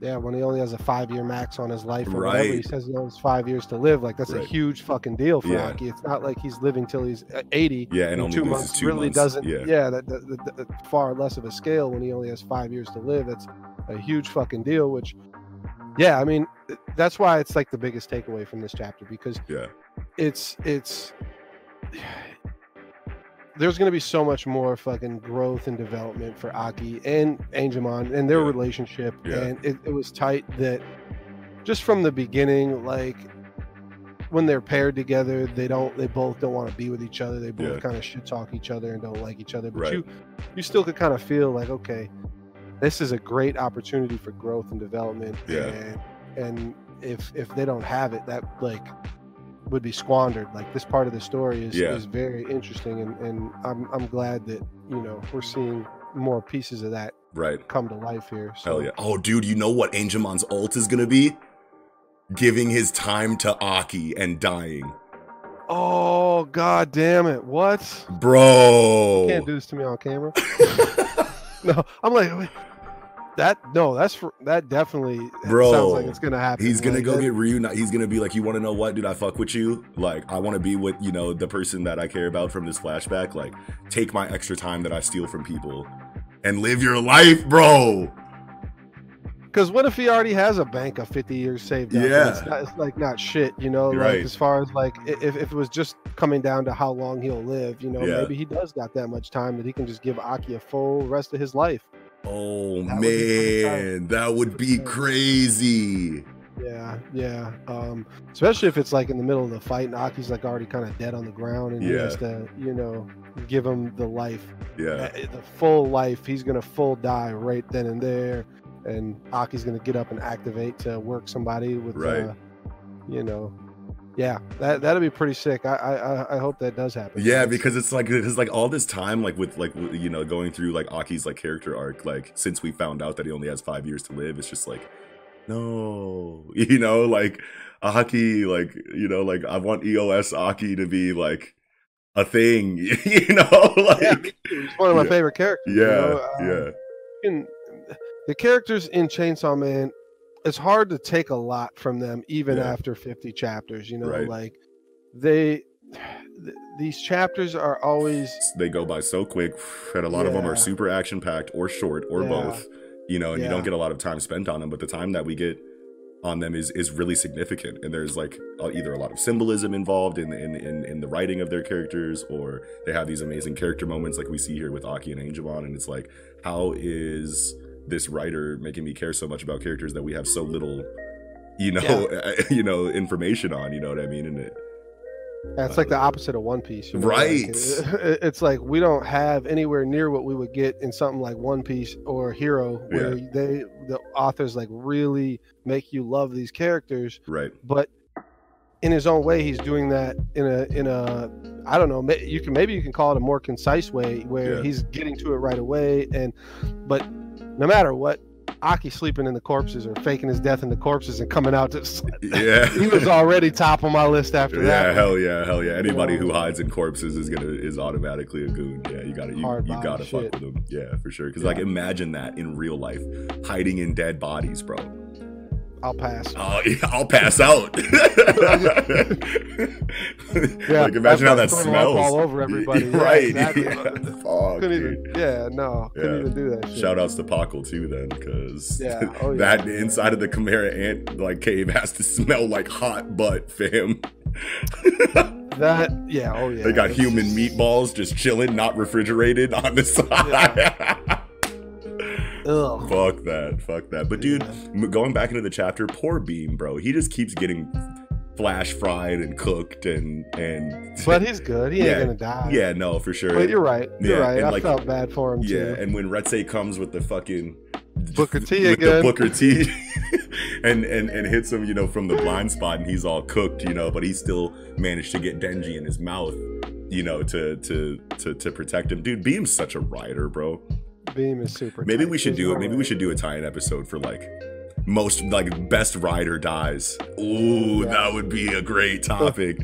S2: Yeah, when he only has a five year max on his life or whatever, he says he only has five years to live. Like that's
S1: Right.
S2: a huge fucking deal for
S1: Yeah.
S2: It's not like he's living till he's uh, eighty.
S1: Yeah, and only
S2: two months
S1: two
S2: really
S1: months.
S2: doesn't.
S1: Yeah.
S2: Yeah, that, that, that- that- far less of a scale when he only has five years to live. That's a huge fucking deal. Which, yeah, I mean, that's why it's like the biggest takeaway from this chapter because
S1: Yeah.
S2: it's it's there's going to be so much more fucking growth and development for Aki and Angemon and their
S1: Yeah.
S2: relationship.
S1: Yeah.
S2: And it, it was tight that just from the beginning, like when they're paired together, they don't they both don't want to be with each other. They both
S1: Yeah.
S2: kind of shit talk each other and don't like each other. But
S1: Right.
S2: you you still could kind of feel like, okay, this is a great opportunity for growth and development.
S1: Yeah.
S2: And and if if they don't have it, that like would be squandered. Like this part of the story is
S1: Yeah.
S2: is very interesting and, and I'm I'm glad that, you know, we're seeing more pieces of that
S1: Right.
S2: come to life here. So
S1: Hell yeah. Oh, dude, you know what Angemon's ult is gonna be? Giving his time to Aki and dying.
S2: Oh god damn it. What?
S1: Bro.
S2: You can't do this to me on camera. (laughs) (laughs) no, I'm like that. No, that's for, that definitely
S1: Bro,
S2: sounds like it's gonna happen.
S1: He's gonna
S2: Like,
S1: go
S2: that-
S1: get reunited. He's gonna be like, "You want to know what, dude? I fuck with you. Like, I want to be with you know the person that I care about from this flashback. Like, take my extra time that I steal from people, and live your life, bro.
S2: Because what if he already has a bank of 50 years saved up?
S1: Yeah.
S2: It's, not, it's like not shit, you know? Like
S1: right.
S2: as far as like if, if it was just coming down to how long he'll live, you know,
S1: Yeah.
S2: maybe he does got that much time that he can just give Aki a full rest of his life.
S1: Oh
S2: That would be pretty tight.
S1: man, that would be crazy.
S2: Yeah, yeah. Um, especially if it's like in the middle of the fight and Aki's like already kind of dead on the ground and he has to, you know, give him the life,
S1: Yeah,
S2: uh, the full life. He's gonna full die right then and there, and Aki's gonna get up and activate to work somebody with,
S1: Right.
S2: uh, you know, yeah, that that'd be pretty sick. I I I- hope that does happen.
S1: yeah, because it's like it's like all this time, like with like you know going through like Aki's like character arc, like since we found out that he only has five years to live, it's just like, no, (laughs) you know, like Aki, like you know, like I want EOS Aki to be like a thing, (laughs) you know, (laughs) like
S2: yeah, he's one of my
S1: Yeah.
S2: favorite characters.
S1: yeah,
S2: you know? Um,
S1: yeah,
S2: the characters in Chainsaw Man, it's hard to take a lot from them even
S1: Yeah.
S2: after 50 chapters. You know,
S1: Right.
S2: like they, th- these chapters are always
S1: they go by so quick, and a lot of them are super action packed or short or
S2: Yeah.
S1: both, you know, and you don't get a lot of time spent on them, but the time that we get on them is is really significant and there's like either a lot of symbolism involved in, in in in the writing of their characters or they have these amazing character moments like we see here with Aki and Angemon and it's like how is this writer making me care so much about characters that we have so little you know (laughs) eh, you know information on you know what I mean and it
S2: Yeah, it's like the uh, opposite of One Piece. you know, like,
S1: Right.
S2: it- it's like we don't have anywhere near what we would get in something like One Piece or Hero, where they the authors like really make you love these characters,
S1: right
S2: but in his own way, he's doing that in a in a I don't know. You can maybe you can call it a more concise way where
S1: Yeah.
S2: he's getting to it right away, and but no matter what. Aki sleeping in the corpses or faking his death in the corpses and coming out to
S1: yeah (laughs)
S2: he was already top on my list after
S1: yeah,
S2: that.
S1: Yeah hell yeah, hell yeah. Anybody who
S2: know.
S1: hides in corpses is gonna is automatically a goon. Yeah, you gotta you, you gotta fuck
S2: shit.
S1: with them. Yeah, for sure. Because like imagine that in real life, hiding in dead bodies, bro.
S2: I'll pass.
S1: Oh, (laughs) yeah, I'll pass out. (laughs) like imagine how that smells.
S2: all over everybody. (laughs) Yeah,
S1: right?
S2: exactly.
S1: Yeah.
S2: Couldn't even. Yeah, no, couldn't
S1: Yeah.
S2: even do that. Shit.
S1: Shout outs to Pokkle too, then, because
S2: Yeah, oh, yeah.
S1: that inside of the Chimera ant like cave has to smell like hot butt, fam.
S2: That. Yeah. Oh yeah.
S1: They got human meatballs just chilling, not refrigerated on the side.
S2: Ugh.
S1: Fuck that. Fuck that. But dude,
S2: Yeah.
S1: going back into the chapter, poor Beam, bro. He just keeps getting flash fried and cooked and and
S2: But he's good. He
S1: Yeah,
S2: ain't gonna die.
S1: yeah, no, for sure.
S2: But you're right. You're
S1: Yeah,
S2: right.
S1: and
S2: I
S1: like-
S2: felt bad for him
S1: Yeah,
S2: too.
S1: and when Retse comes with the fucking
S2: Booker T
S1: with the
S2: again.
S1: Booker T, (laughs) and and and hits him, you know, from the blind spot, and he's all cooked, you know, but he still managed to get Denji in his mouth, you know, to to to to protect him. Dude, Beam's such a rider, bro.
S2: Beam is super.
S1: Maybe
S2: tight.
S1: we should
S2: There's
S1: do it. Maybe we should do a tie-in episode for like most like best rider dies. Ooh,
S2: Yeah.
S1: that would be a great (laughs) topic.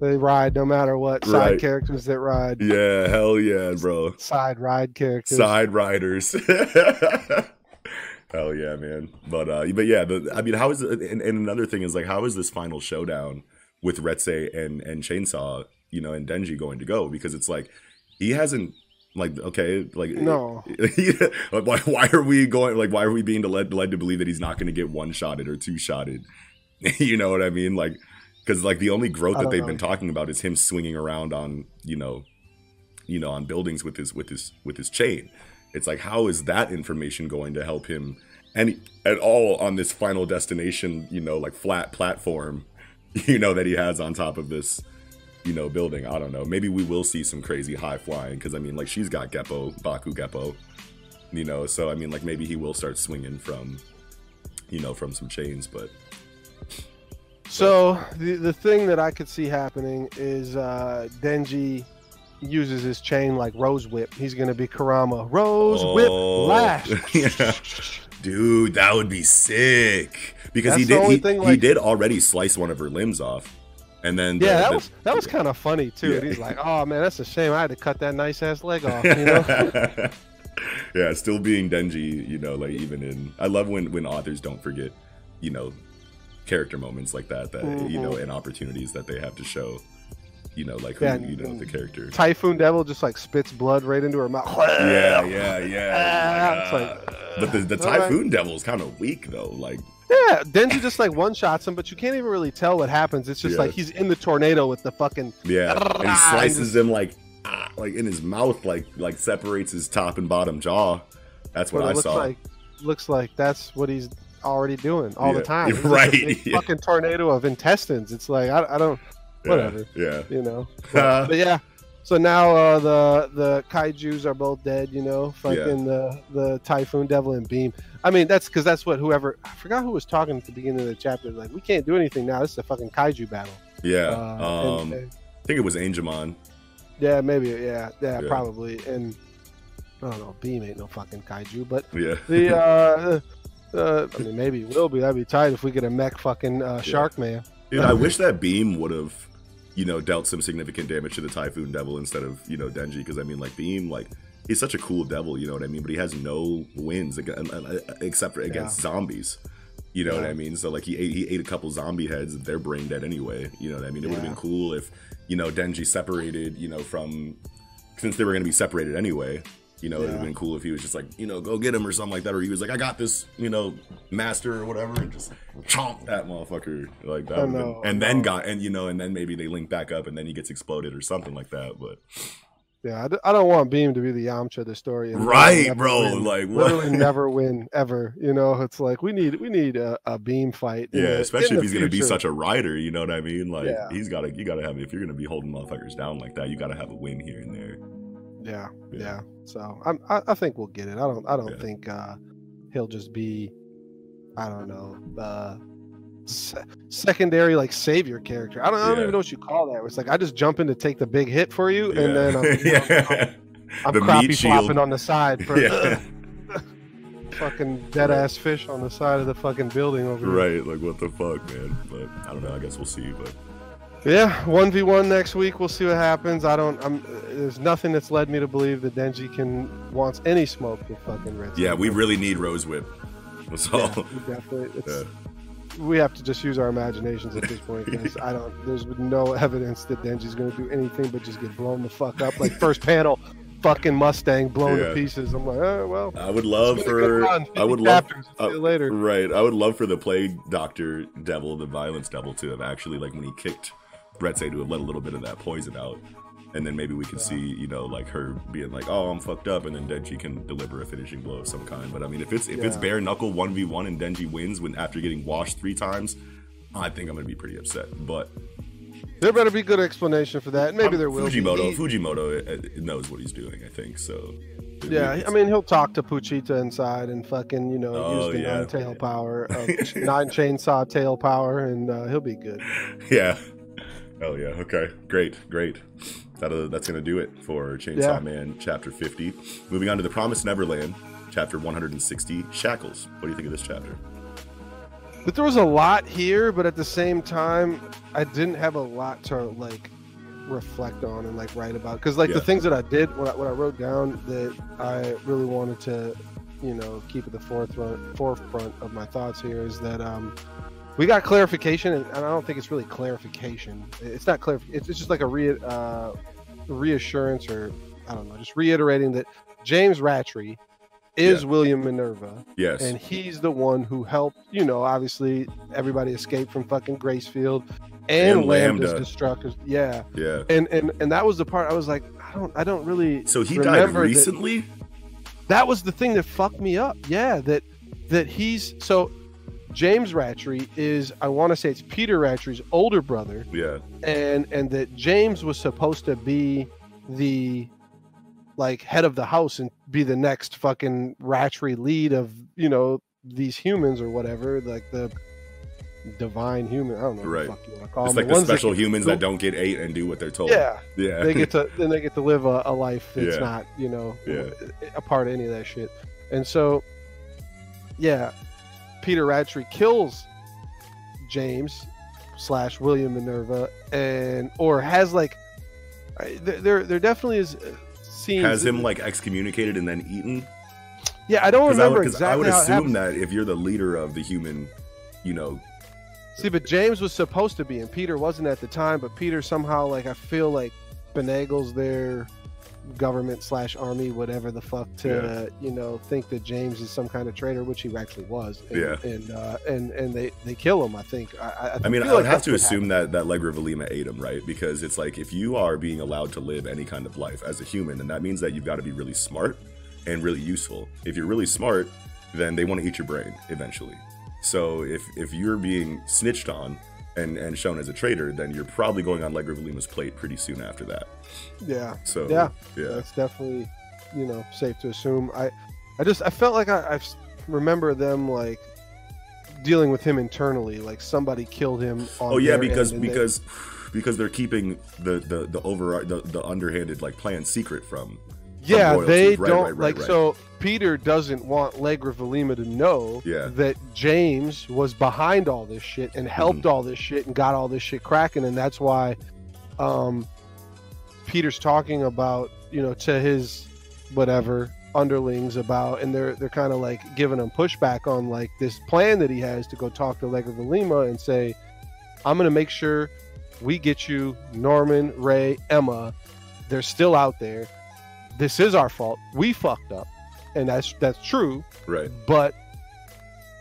S2: They ride no matter what. Side
S1: Right.
S2: characters that ride.
S1: Yeah, hell yeah, bro.
S2: Side ride characters.
S1: Side riders. (laughs) hell yeah, man. But uh but yeah, the, I mean how is it and, and another thing is like how is this final showdown with Retse and and Chainsaw, you know, and Denji going to go? Because it's like he hasn't like okay, like
S2: No. (laughs)
S1: like why, why are we going like why are we being led led to believe that he's not going to get one shotted or two shotted (laughs) you know what i mean like because like the only growth that they've
S2: know.
S1: been talking about is him swinging around on you know you know on buildings with his with his with his chain. It's like how is that information going to help him any at all on this final destination? You know, like flat platform, (laughs) you know that he has on top of this you know, building. I don't know. Maybe we will see some crazy high flying because I mean, like she's got Geppo, Baku Geppo, you know. So I mean, like maybe he will start swinging from, you know, from some chains. But
S2: So the the thing that I could see happening is uh Denji uses his chain like Rose Whip. He's gonna be Kurama. Rose Whip
S1: Oh,
S2: Lash. (laughs)
S1: yeah. dude, that would be sick because he
S2: That's the
S1: did he,
S2: thing,
S1: he did already slice one of her limbs off, and then the-
S2: Yeah, that
S1: the-
S2: was that was kind of funny too.
S1: Yeah.
S2: He's like, "Oh man, that's a shame. I had to cut that nice ass leg off." You know? (laughs)
S1: yeah, still being Denji, you know, like even in I love when when authors don't forget, you know, character moments like that that you know and opportunities that they have to show, you know, like who
S2: Yeah,
S1: you know the character.
S2: Typhoon Devil just like spits blood right into her mouth.
S1: Yeah, yeah, yeah.
S2: Ah, it's like,
S1: but the, the
S2: all right.
S1: typhoon devil is kind of weak though. Like,
S2: Yeah, Denji just like one shots him, but you can't even really tell what happens. It's just
S1: Yeah.
S2: like he's in the tornado with the fucking
S1: yeah, and he
S2: Ah,
S1: slices him like, ah, like in his mouth, like like separates his top and bottom jaw. That's what
S2: it
S1: I
S2: looks
S1: saw.
S2: like looks like that's what he's already doing all
S1: Yeah,
S2: the time. (laughs) A
S1: right,
S2: big
S1: yeah.
S2: Fucking tornado of intestines. It's like I, I don't whatever.
S1: Yeah.
S2: you know. But, but yeah. So now uh, the the kaiju's are both dead. You know, fucking the the typhoon devil and beam. I mean, that's because that's what whoever I forgot who was talking at the beginning of the chapter. Like, we can't do anything now. This is a fucking kaiju battle.
S1: Yeah.
S2: Uh,
S1: um,
S2: and- and-
S1: I think it was Angemon.
S2: yeah, maybe. Yeah, yeah,
S1: Yeah.
S2: probably. And I don't know. Beam ain't no fucking kaiju, but
S1: Yeah. (laughs)
S2: the uh, uh, I mean, maybe it will be. That'd be tight if we get a mech fucking uh,
S1: Yeah.
S2: shark man.
S1: Dude, I wish that beam would have, you know, dealt some significant damage to the Typhoon Devil instead of, you know, Denji. Because I mean, like Beam, like he's such a cool devil, you know what I mean? But he has no wins uh, except for against zombies. You know what I mean? So like he ate, he ate a couple zombie heads. They're brain dead anyway. You know what I mean? It would have been cool if, you know, Denji separated, you know, from since they were going to be separated anyway. You know, it would have been cool if he was just like, you know, go get him or something like that, or he was like, I got this, you know, master or whatever, and just chomp that motherfucker like that. Been- and then got and you know, and then maybe they link back up, and then he gets exploded or something like that. But
S2: Yeah, I, d- I don't want Beam to be the Yamcha of the story.
S1: Right, bro,
S2: win.
S1: like, what?
S2: literally never win ever. You know, it's like we need we need a, a Beam fight.
S1: yeah,
S2: the-
S1: especially if he's gonna be such a rider, you know what I mean? Like
S2: Yeah.
S1: he's gotta you gotta have if you're gonna be holding motherfuckers down like that, you gotta have a win here and there.
S2: Yeah,
S1: Yeah.
S2: yeah. So I'm, I I think we'll get it. I don't I don't
S1: Yeah.
S2: think uh, he'll just be I don't know uh, se- secondary like savior character. I don't I don't even know what you call that. It's like I just jump in to take the big hit for you, and then I'm,
S1: yeah.
S2: I'm crappie (laughs)
S1: meat shield.
S2: flopping on the side for (laughs) fucking dead ass fish on the side of the fucking building over here.
S1: Right, like what the fuck, man? But I don't know. I guess we'll see. But
S2: Yeah, one v one next week. We'll see what happens. I don't. I'm. There's nothing that's led me to believe that Denji can wants any smoke with fucking Red.
S1: yeah, we really need Rose Whip. That's all.
S2: Yeah, we definitely. It's, We have to just use our imaginations at this point (laughs) because I don't. There's no evidence that Denji's going to do anything but just get blown the fuck up. Like first panel, fucking Mustang blown
S1: Yeah.
S2: to pieces. I'm like, oh well.
S1: I would love
S2: it's been a good
S1: for. I would love uh,
S2: later.
S1: right. I would love for the plague doctor devil, the violence devil, to have actually like when he kicked Retse to have let a little bit of that poison out, and then maybe we could see you know like her being like, oh, I'm fucked up, and then Denji can deliver a finishing blow of some kind. But I mean, if it's if it's bare knuckle one v one and Denji wins when after getting washed three times, I think I'm gonna be pretty upset. But
S2: There better be good explanation for that. Maybe
S1: I'm-
S2: there will
S1: Fujimoto,
S2: be.
S1: Fujimoto uh, knows what he's doing. I think so.
S2: Yeah, I mean he'll talk to Pochita inside and fucking you know
S1: Oh,
S2: use the
S1: yeah.
S2: nine tail power, of (laughs) nine chainsaw tail power, and uh, he'll be good.
S1: Yeah. Oh yeah. Okay. Great. Great. That uh, that's gonna do it for Chainsaw
S2: Yeah.
S1: Man chapter 50. Moving on to the Promised Neverland chapter 160. Shackles. What do you think of this chapter?
S2: But there was a lot here, but at the same time, I didn't have a lot to like reflect on and like write about because like
S1: Yeah.
S2: the things that I did, what I, what I wrote down that I really wanted to, you know, keep at the forefront forefront of my thoughts here is that um we got clarification, and, I don't think it's really clarification. It's not clear. It's, it's just like a re, uh, reassurance, or I don't know, just reiterating that James Ratri is
S1: Yeah.
S2: William Minerva,
S1: Yes.
S2: and he's the one who helped. You know, obviously everybody escaped from fucking Gracefield and,
S1: And
S2: Lambda's
S1: Lambda.
S2: destructors. Yeah,
S1: yeah.
S2: and and and that was the part I was like, I don't, I don't really.
S1: So he died
S2: remember that-
S1: recently.
S2: that was the thing that fucked me up. Yeah, that that he's so James Ratri is I want to say it's Peter Ratri's older brother,
S1: Yeah.
S2: and and that James was supposed to be the like head of the house and be the next fucking Ratri lead of you know these humans or whatever, like the divine human. I don't know
S1: Right.
S2: what the fuck you want to call
S1: It's
S2: them.
S1: like the
S2: that
S1: special
S2: get-
S1: humans that don't get ate and do what they're told.
S2: Yeah,
S1: Yeah.
S2: they get to (laughs) then they get to live a, a life that's
S1: Yeah.
S2: not you know
S1: Yeah.
S2: a part of any of that shit and so yeah peter ratri kills james slash william minerva and or has like there there, definitely is uh, scenes
S1: Has him like excommunicated and then eaten.
S2: yeah i don't
S1: I,
S2: remember
S1: would- I
S2: exactly
S1: would
S2: how it
S1: assume that if you're the leader of the human, you know,
S2: see but james was supposed to be and peter wasn't at the time but peter somehow like i feel like finagles their government slash army whatever the fuck to you know think that james is some kind of traitor which he actually was and,
S1: Yeah.
S2: and uh and and they they kill him i think i i,
S1: I mean, I would
S2: like
S1: have to assume that that Legra Valima ate him, right? Because it's like if you are being allowed to live any kind of life as a human, then that means that you've got to be really smart and really useful. If you're really smart, then they want to eat your brain eventually. So if if you're being snitched on and and shown as a traitor, then you're probably going on Legra Valima's plate pretty soon after that.
S2: yeah
S1: So
S2: Yeah.
S1: yeah,
S2: that's definitely you know safe to assume i i just i felt like I, I remember them like dealing with him internally like somebody killed him on
S1: Oh yeah,
S2: their
S1: because
S2: they-
S1: because because they're keeping the the the over the, the underhanded like plan secret from.
S2: Yeah they
S1: Right,
S2: don't
S1: right, right,
S2: like so peter doesn't want legra valima to know
S1: Yeah.
S2: that james was behind all this shit and helped
S1: Mm-hmm.
S2: all this shit and got all this shit cracking and that's why um peter's talking about you know to his whatever underlings about and they're they're kind of like giving him pushback on like this plan that he has to go talk to legra valima and say i'm gonna make sure we get you norman ray emma they're still out there this is our fault. We fucked up, and that's that's true.
S1: Right.
S2: But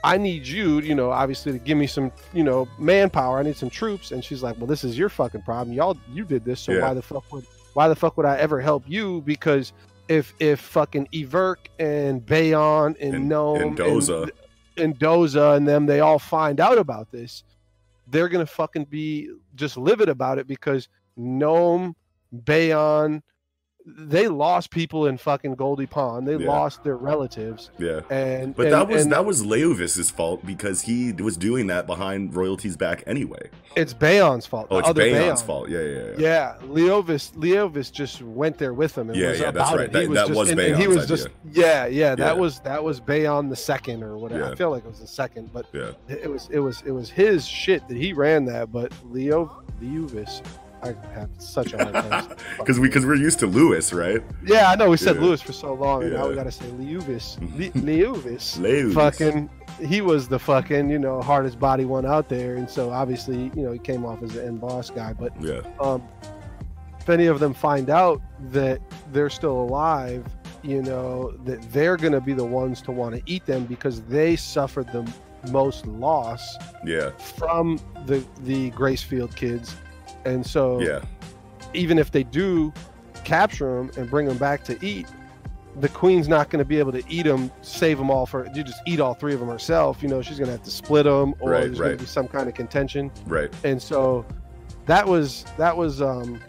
S2: I need you, you know, obviously to give me some, you know, manpower. I need some troops. And she's like, "Well, this is your fucking problem. Y'all, you did this, so
S1: Yeah.
S2: why the fuck would why the fuck would I ever help you? Because if if fucking Everk and Bayon and,
S1: And-
S2: Gnome
S1: and Doza.
S2: and, and Doza and them, they all find out about this, they're gonna fucking be just livid about it because Gnome, Bayon, they lost people in fucking Goldy Pond. They
S1: Yeah.
S2: lost their relatives,
S1: Yeah.
S2: and
S1: But
S2: and-
S1: that was
S2: and
S1: that was Leovis's fault because he was doing that behind royalty's back anyway.
S2: it's Bayon's fault.
S1: Oh, it's
S2: other
S1: Bayon's
S2: Bayon.
S1: fault. Yeah, yeah, yeah.
S2: Yeah, Leovis Leovis just went there with him and
S1: Yeah,
S2: was
S1: yeah, that's
S2: about
S1: right.
S2: it. He
S1: That- that
S2: just,
S1: was
S2: and, and he
S1: Bayon's
S2: was just
S1: idea.
S2: yeah, yeah. That
S1: Yeah.
S2: was that was Bayon the second or whatever.
S1: Yeah.
S2: I feel like it was the second, but
S1: Yeah.
S2: it was it was it was his shit that he ran that. But Leo Leovis, I have such a hard time. (laughs)
S1: Because we because we're used to Lewis, right?
S2: yeah, I know we said
S1: Yeah.
S2: Lewis for so long, and now we gotta say Leovis. (laughs) Le- Leovis.
S1: Lewis.
S2: fucking he was the fucking you know hardest body one out there and so obviously you know he came off as the end boss guy but
S1: Yeah.
S2: um if any of them find out that they're still alive you know that they're going to be the ones to want to eat them because they suffered the most loss
S1: Yeah.
S2: from the the gracefield kids and so
S1: Yeah.
S2: even if they do capture them and bring them back to eat, the queen's not going to be able to eat them, save them all for you just eat all three of them herself. You know, she's going to have to split them, or
S1: Right,
S2: there's going to be some kind of contention.
S1: Right.
S2: And so that was that was um,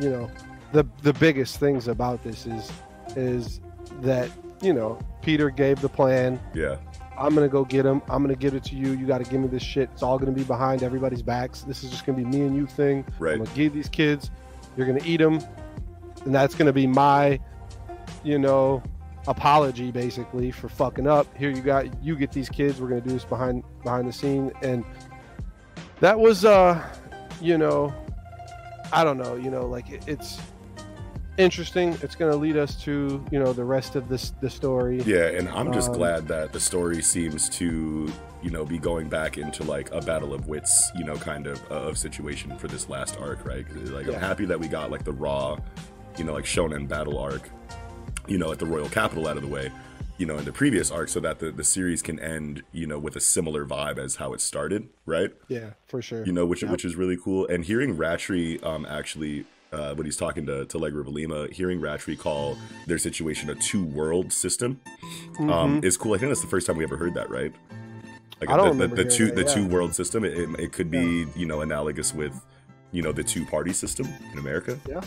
S2: you know, the the biggest things about this is is that you know Peter gave the plan.
S1: Yeah.
S2: I'm gonna go get him. I'm gonna give it to you. You got to give me this shit. It's all gonna be behind everybody's backs. This is just gonna be me and you thing.
S1: Right.
S2: I'm gonna give these kids. You're gonna eat them, and that's gonna be my, you know, apology basically for fucking up. Here you got you get these kids. We're gonna do this behind behind the scene, and that was uh, you know, I don't know. You know, like it, it's interesting. It's gonna lead us to you know the rest of this the story.
S1: Yeah, and I'm just
S2: Um,
S1: glad that the story seems to, you know, be going back into like a battle of wits, you know, kind of uh, of situation for this last arc, right? Like
S2: Yeah.
S1: I'm happy that we got like the raw, you know, like shonen battle arc, you know, at the royal capital out of the way. you know, in the previous arc, so that the the series can end, you know, with a similar vibe as how it started, right?
S2: Yeah, for sure.
S1: You know, which
S2: Yep.
S1: which is really cool. And hearing Ratri um actually. Uh, when he's talking to, to Legra Valima, hearing Ratri call their situation a two world system um,
S2: Mhm.
S1: is cool. I think that's the first time we ever heard that, right? Like
S2: I don't
S1: the, the, the two
S2: that,
S1: the
S2: yeah.
S1: two world system. It, it, it could be you know analogous with you know the two party system in America,
S2: yeah,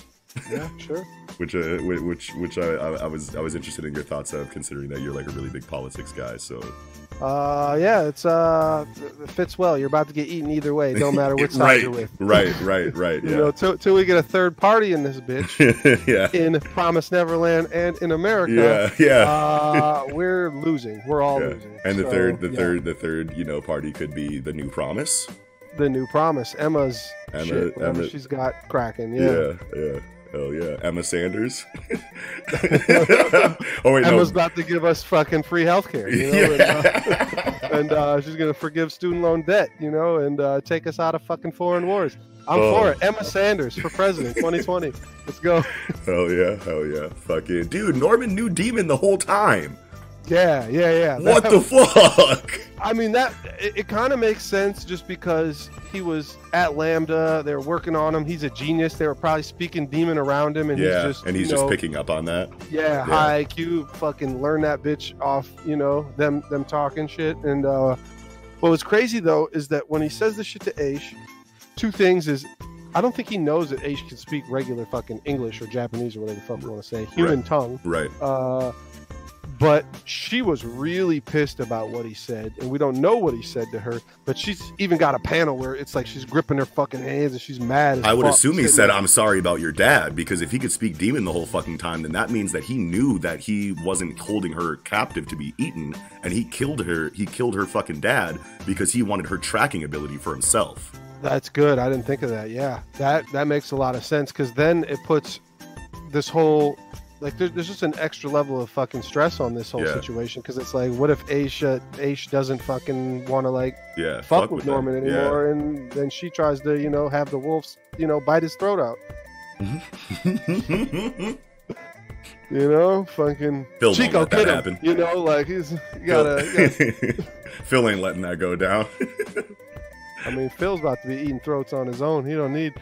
S2: Yeah, sure. (laughs)
S1: which uh, whi- which which I, I, I was I was interested in your thoughts of considering that you're like a really big politics guy. So
S2: Uh, yeah, it's uh, it fits well. You're about to get eaten either way. Don't matter which (laughs) side
S1: right,
S2: you're with.
S1: right, right, right.
S2: You know,
S1: Yeah,
S2: till, till we get a third party in this bitch (laughs)
S1: yeah,
S2: in Promise Neverland and in America,
S1: yeah, yeah.
S2: uh, we're losing. We're all
S1: yeah.
S2: losing.
S1: And the
S2: So,
S1: third, the
S2: yeah,
S1: third, the third, you know, party could be the new promise.
S2: the new Promise. Emma's
S1: Emma-
S2: shit.
S1: Emma-
S2: she's got cracking. Yeah.
S1: Yeah, yeah. Hell yeah. Emma Sanders. (laughs) oh wait,
S2: Emma's
S1: no.
S2: about to give us fucking free healthcare. You know, and, uh,
S1: yeah. (laughs)
S2: and uh, she's gonna forgive student loan debt, you know, and uh, take us out of fucking foreign wars. I'm
S1: Oh.
S2: for it. Emma Sanders for president, (laughs) 2020. Let's go.
S1: hell yeah, hell yeah. Fucking dude, Norman knew Demon the whole time.
S2: Yeah, yeah, yeah.
S1: What
S2: That-
S1: the fuck?
S2: I mean, that it, it kind of makes sense just because he was at Lambda. They were working on him. He's a genius. They were probably speaking demon around him, and
S1: yeah,
S2: he's just
S1: and he's just
S2: know,
S1: picking up on that.
S2: Yeah, high IQ. Fucking learn that bitch off. You know them them talking shit. And uh, what was crazy though is that when he says this shit to Aish, two things is. I don't think he knows that Aish can speak regular fucking English or Japanese or whatever the fuck you want to say, human tongue.
S1: Right.
S2: Uh, but she was really pissed about what he said, and we don't know what he said to her. But she's even got a panel where it's like she's gripping her fucking hands and she's mad. As
S1: I would assume he said. I'm sorry about your dad, because if he could speak demon the whole fucking time, then that means that he knew that he wasn't holding her captive to be eaten, and he killed her, he killed her fucking dad because he wanted her tracking ability for himself.
S2: That's good. I didn't think of that. Yeah, that that makes a lot of sense because then it puts this whole like there, there's just an extra level of fucking stress on this whole
S1: Yeah.
S2: situation because it's like, what if Aisha Aish doesn't fucking want to like
S1: Yeah.
S2: fuck, with
S1: them.
S2: Norman
S1: Yeah.
S2: anymore, and then she tries to you know have the wolves you know bite his throat out. (laughs) You know, fucking
S1: Phil
S2: Chico, get him.
S1: happen.
S2: You know, like he's you gotta. (laughs) you gotta-
S1: Phil ain't letting that go down. (laughs)
S2: I mean, Phil's about to be eating throats on his own. He don't need.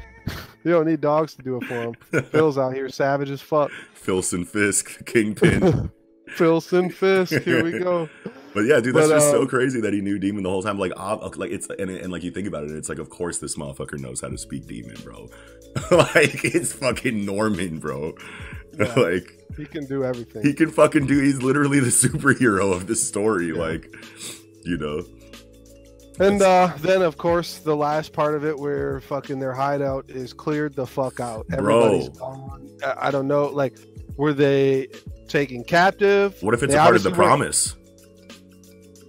S2: He don't need dogs to do it for him. Phil's out here savage as fuck.
S1: Philson Fisk, Kingpin. (laughs)
S2: Philson Fisk, here we go.
S1: But yeah, dude, that's
S2: But,
S1: just
S2: uh,
S1: so crazy that he knew Demon the whole time. Like, ob- like it's and, and like you think about it, it's like, of course, this motherfucker knows how to speak Demon, bro. (laughs) like, it's fucking Norman, bro.
S2: Yeah. (laughs)
S1: like,
S2: He can do everything.
S1: he can fucking do. He's literally the superhero of this story.
S2: Yeah.
S1: Like, you know,
S2: And uh, then, of course, the last part of it where fucking their hideout is cleared the fuck out. Everybody's gone. I, I don't know. Like, were they taken captive?
S1: what if it's
S2: They
S1: a part of the
S2: obviously were-
S1: promise?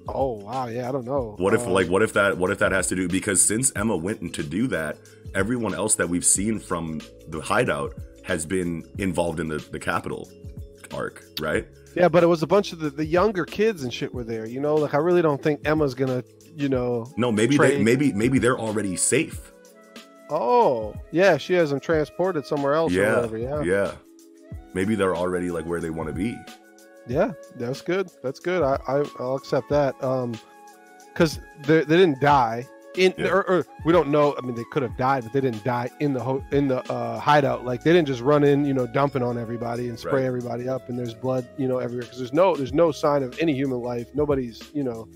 S2: Oh wow, yeah, I don't know.
S1: What if
S2: Uh,
S1: like what if that what if that has to do because since Emma went to do that, everyone else that we've seen from the hideout has been involved in the the capital arc, right?
S2: Yeah, but it was a bunch of the, the younger kids and shit were there. You know, like I really don't think Emma's gonna. You know.
S1: No, maybe they, maybe maybe they're already safe.
S2: Oh, yeah, she has them transported somewhere else or
S1: Yeah,
S2: whatever. Yeah.
S1: yeah. Maybe they're already like where they want to be.
S2: Yeah, that's good. That's good. I, I I'll accept that. Um, because they they didn't die in
S1: Yeah.
S2: or, or we don't know. I mean, they could have died, but they didn't die in the ho- in the uh, hideout. Like they didn't just run in, you know, dumping on everybody and spray
S1: Right.
S2: everybody up, and there's blood, you know, everywhere. Because there's no there's no sign of any human life. Nobody's, you know,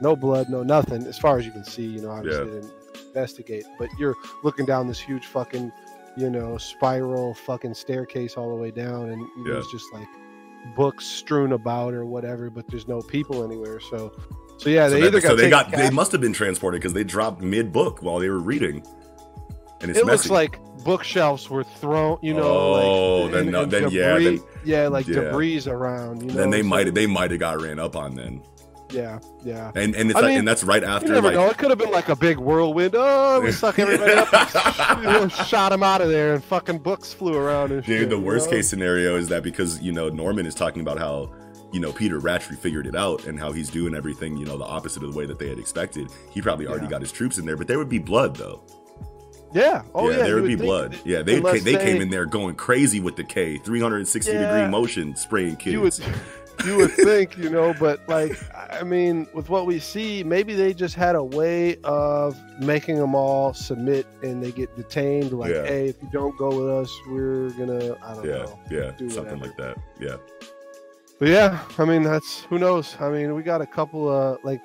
S2: no blood, no nothing, as far as you can see. You know, obviously
S1: Yeah.
S2: they didn't investigate, but you're looking down this huge fucking, you know, spiral fucking staircase all the way down, and there's just like books strewn about or whatever, but there's no people anywhere. So, so yeah,
S1: so
S2: they
S1: that-
S2: either
S1: so
S2: got
S1: they
S2: taken
S1: got they must have been transported because they dropped mid book while they were reading. And it's
S2: It
S1: messy.
S2: looks like bookshelves were thrown, you know.
S1: Oh,
S2: like,
S1: then
S2: and-
S1: no-
S2: and
S1: then yeah, then-
S2: yeah, like
S1: yeah.
S2: debris around. You know,
S1: then they
S2: so-
S1: might they might have got ran up on then.
S2: Yeah, yeah.
S1: And and it's
S2: I
S1: like,
S2: mean,
S1: and that's right
S2: You
S1: after
S2: never
S1: like
S2: know. It could have been like a big whirlwind. Oh, we suck everybody up, (laughs) you shot him out of there, and fucking books flew around and shit.
S1: Dude, the
S2: you
S1: worst
S2: know?
S1: case scenario is that because you know Norman is talking about how you know Peter Ratchery figured it out and how he's doing everything you know the opposite of the way that they had expected. He probably already
S2: Yeah.
S1: got his troops in there, but there would be blood though.
S2: Yeah. Oh yeah.
S1: there
S2: you
S1: would be blood.
S2: that-
S1: Yeah, they came, they came in there going crazy with the K, 360
S2: Yeah.
S1: degree motion, spraying kids.
S2: You would, (laughs) you would think, you know, but like, I mean, with what we see, maybe they just had a way of making them all submit and they get detained. Like,
S1: Yeah.
S2: hey, if you don't go with us, we're gonna, I don't
S1: Yeah,
S2: know.
S1: yeah,
S2: do
S1: something
S2: whatever.
S1: like that. Yeah,
S2: But yeah, I mean, that's who knows. I mean, we got a couple of like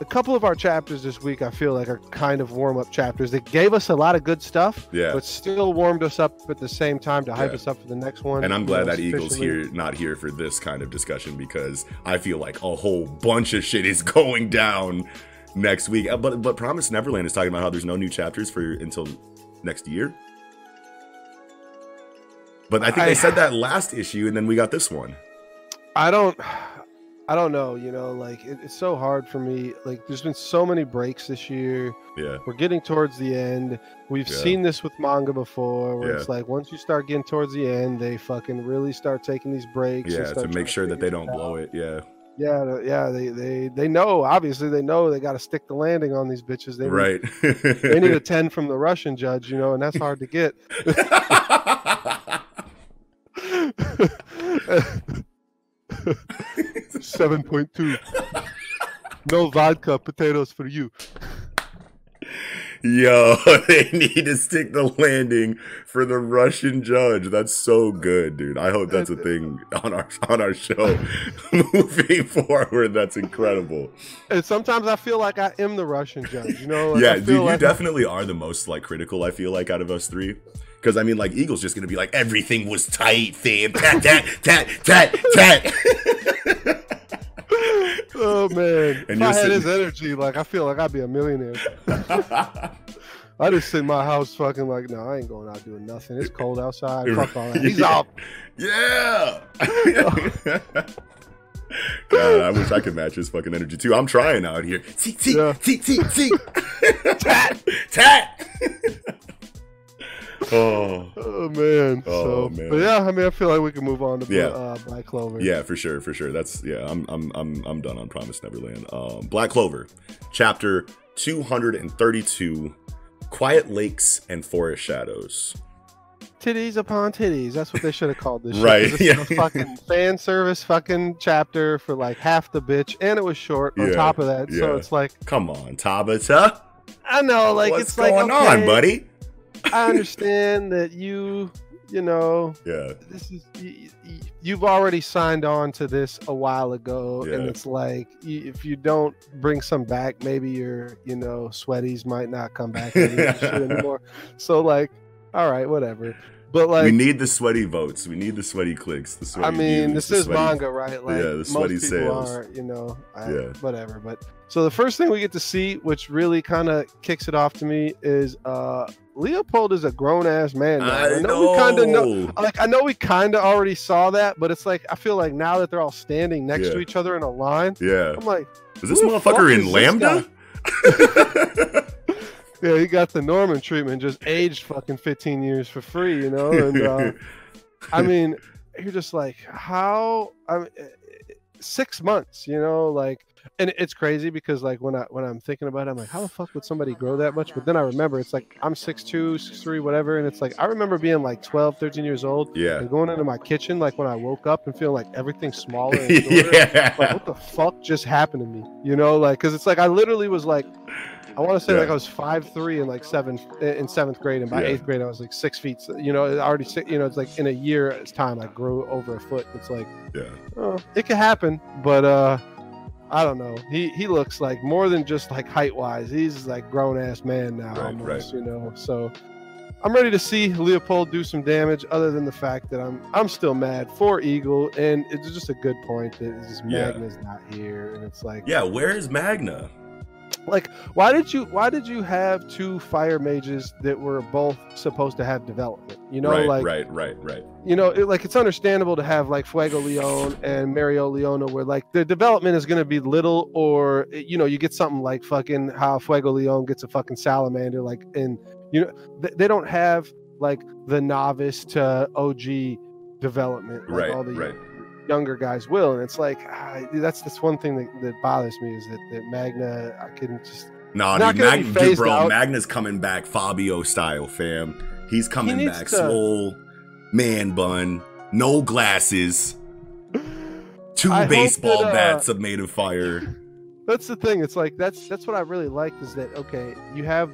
S2: a couple of our chapters this week. I feel like are kind of warm up chapters that gave us a lot of good stuff,
S1: yeah.
S2: but still warmed us up at the same time to hype
S1: Yeah.
S2: us up for the next one.
S1: And I'm glad that Eagles here not here for this kind of discussion because I feel like a whole bunch of shit is (laughs) going down next week. Uh, But but Promise Neverland is talking about how there's no new chapters for until next year. But I think
S2: I-
S1: they said that last issue, and then we got this one.
S2: I don't. I don't know. You know, like it, it's so hard for me. Like, there's been so many breaks this year.
S1: Yeah,
S2: We're getting towards the end. We've
S1: Yeah.
S2: seen this with manga before, where
S1: Yeah.
S2: it's like once you start getting towards the end, they fucking really start taking these breaks.
S1: yeah, to make sure that they don't
S2: out.
S1: blow it. Yeah,
S2: Yeah, yeah, they they they know. Obviously, they know they got to stick the landing on these bitches. They need,
S1: right.
S2: they need a (laughs) ten from the Russian judge, you know, and that's hard to get. (laughs) (laughs) (laughs) Seven point two. No vodka, potatoes for you.
S1: Yo, (laughs) they need to stick the landing for the Russian judge. That's so good, dude. I hope that's a thing on our on our show (laughs) moving forward. That's incredible.
S2: And sometimes I feel like I am the Russian judge, you know. Like,
S1: yeah,
S2: I
S1: dude,
S2: feel
S1: you
S2: like
S1: definitely are the most like critical. I feel like out of us three. Because I mean, like Eagle's just gonna be like everything was tight, fam. Tat tat tat tat tat. (laughs)
S2: Oh man,
S1: And
S2: if I had
S1: sitting-
S2: his energy, like I feel like I'd be a millionaire. (laughs) I just sit in my house, fucking like, no, I ain't going out doing nothing. It's cold outside. Fuck all that. He's (laughs)
S1: Yeah.
S2: off.
S1: Yeah. God, I wish I could match his fucking energy too. I'm trying out here. See, see, see, see, see. tat, tat. Oh,
S2: Oh man.
S1: Oh,
S2: so,
S1: man.
S2: but yeah, I mean, I feel like we can move on to
S1: Yeah.
S2: uh, Black Clover.
S1: yeah, for sure, for sure. That's yeah. I'm, I'm, I'm, I'm done on Promise Neverland. Um, Black Clover, chapter 232. Quiet lakes and forest shadows.
S2: Titties upon titties. That's what they should have called this. (laughs) shit,
S1: Right, yeah. (laughs)
S2: fucking fan service fucking chapter for like half the bitch, and it was short on
S1: Yeah,
S2: top of that. So it's like
S1: Come on, Tabata.
S2: I know, like
S1: What's
S2: it's like
S1: going
S2: okay,
S1: on, buddy?
S2: I understand that you, you know,
S1: Yeah,
S2: this is y- y- you've already signed on to this a while ago and it's like if you don't bring some back maybe your you know sweaties might not come back and do shit (laughs) anymore. So like all right whatever but like
S1: we need the sweaty votes. We need the sweaty clicks. The sweaty
S2: I mean,
S1: views,
S2: this is
S1: sweaty-
S2: manga, right? Like
S1: Yeah, the
S2: most
S1: sweaty
S2: people
S1: sales.
S2: are, you know, I,
S1: Yeah.
S2: whatever. But so the first thing we get to see, which really kind of kicks it off to me, is uh Leopold is a grown ass man. Now.
S1: I, know.
S2: we kind of know. Like I know we kind of already saw that, but it's like I feel like now that they're all standing next to each other in a line,
S1: Yeah.
S2: I'm like,
S1: Is this
S2: who the fuck
S1: motherfucker in Lambda? (laughs)
S2: yeah, he got the Norman treatment, just aged fucking 15 years for free, you know. And uh, I (laughs) mean, you're just like, how? I mean, six months, you know, like, and it's crazy because like when I when I'm thinking about it, I'm like, how the fuck would somebody grow that much? But then I remember it's like I'm 6'2", 6'3", whatever, and it's like I remember being like 12, 13 years old
S1: yeah.
S2: and going into my kitchen like when I woke up and feeling like everything's smaller. And (laughs) shorter. Like,
S1: yeah.
S2: what the fuck just happened to me? You know, like, cause it's like I literally was like, I want to say
S1: Yeah.
S2: like I was five three in like seventh in seventh grade, and by
S1: Yeah.
S2: eighth grade I was like six feet. So, you know, it already you know it's like in a year's time I grew over a foot. It's like,
S1: Yeah.
S2: oh, it could happen, but uh, I don't know. He he looks like more than just like height wise. He's like grown ass man now,
S1: Right,
S2: almost. You know, so. I'm ready to see Leopold do some damage. Other than the fact that I'm, I'm still mad for Eagle, and it's just a good point that it's just
S1: Yeah.
S2: Magna's not here, and it's like,
S1: Yeah, where is Magna?
S2: Like why did you why did you have two fire mages that were both supposed to have development you know
S1: right,
S2: like
S1: right, right, right.
S2: you know it, like it's understandable to have like fuego leon and mereoleona where like the development is going to be little or eh, you know you get something like fucking how fuego leon gets a fucking salamander like and you know th- they don't have like the novice to og development like
S1: Right,
S2: all the
S1: right.
S2: Younger guys will and it's like ah, that's that's one thing that, that bothers me is that, that magna i can just
S1: Nah,
S2: Not
S1: dude, Mag- dude, bro,
S2: out.
S1: Magna's coming back Fabio style, fam. He's coming
S2: needs
S1: back
S2: to-
S1: swole, man bun, no glasses. Two
S2: I
S1: baseball
S2: that, uh,
S1: bats are made of fire.
S2: That's the thing. It's like that's that's what I really liked is that okay, you have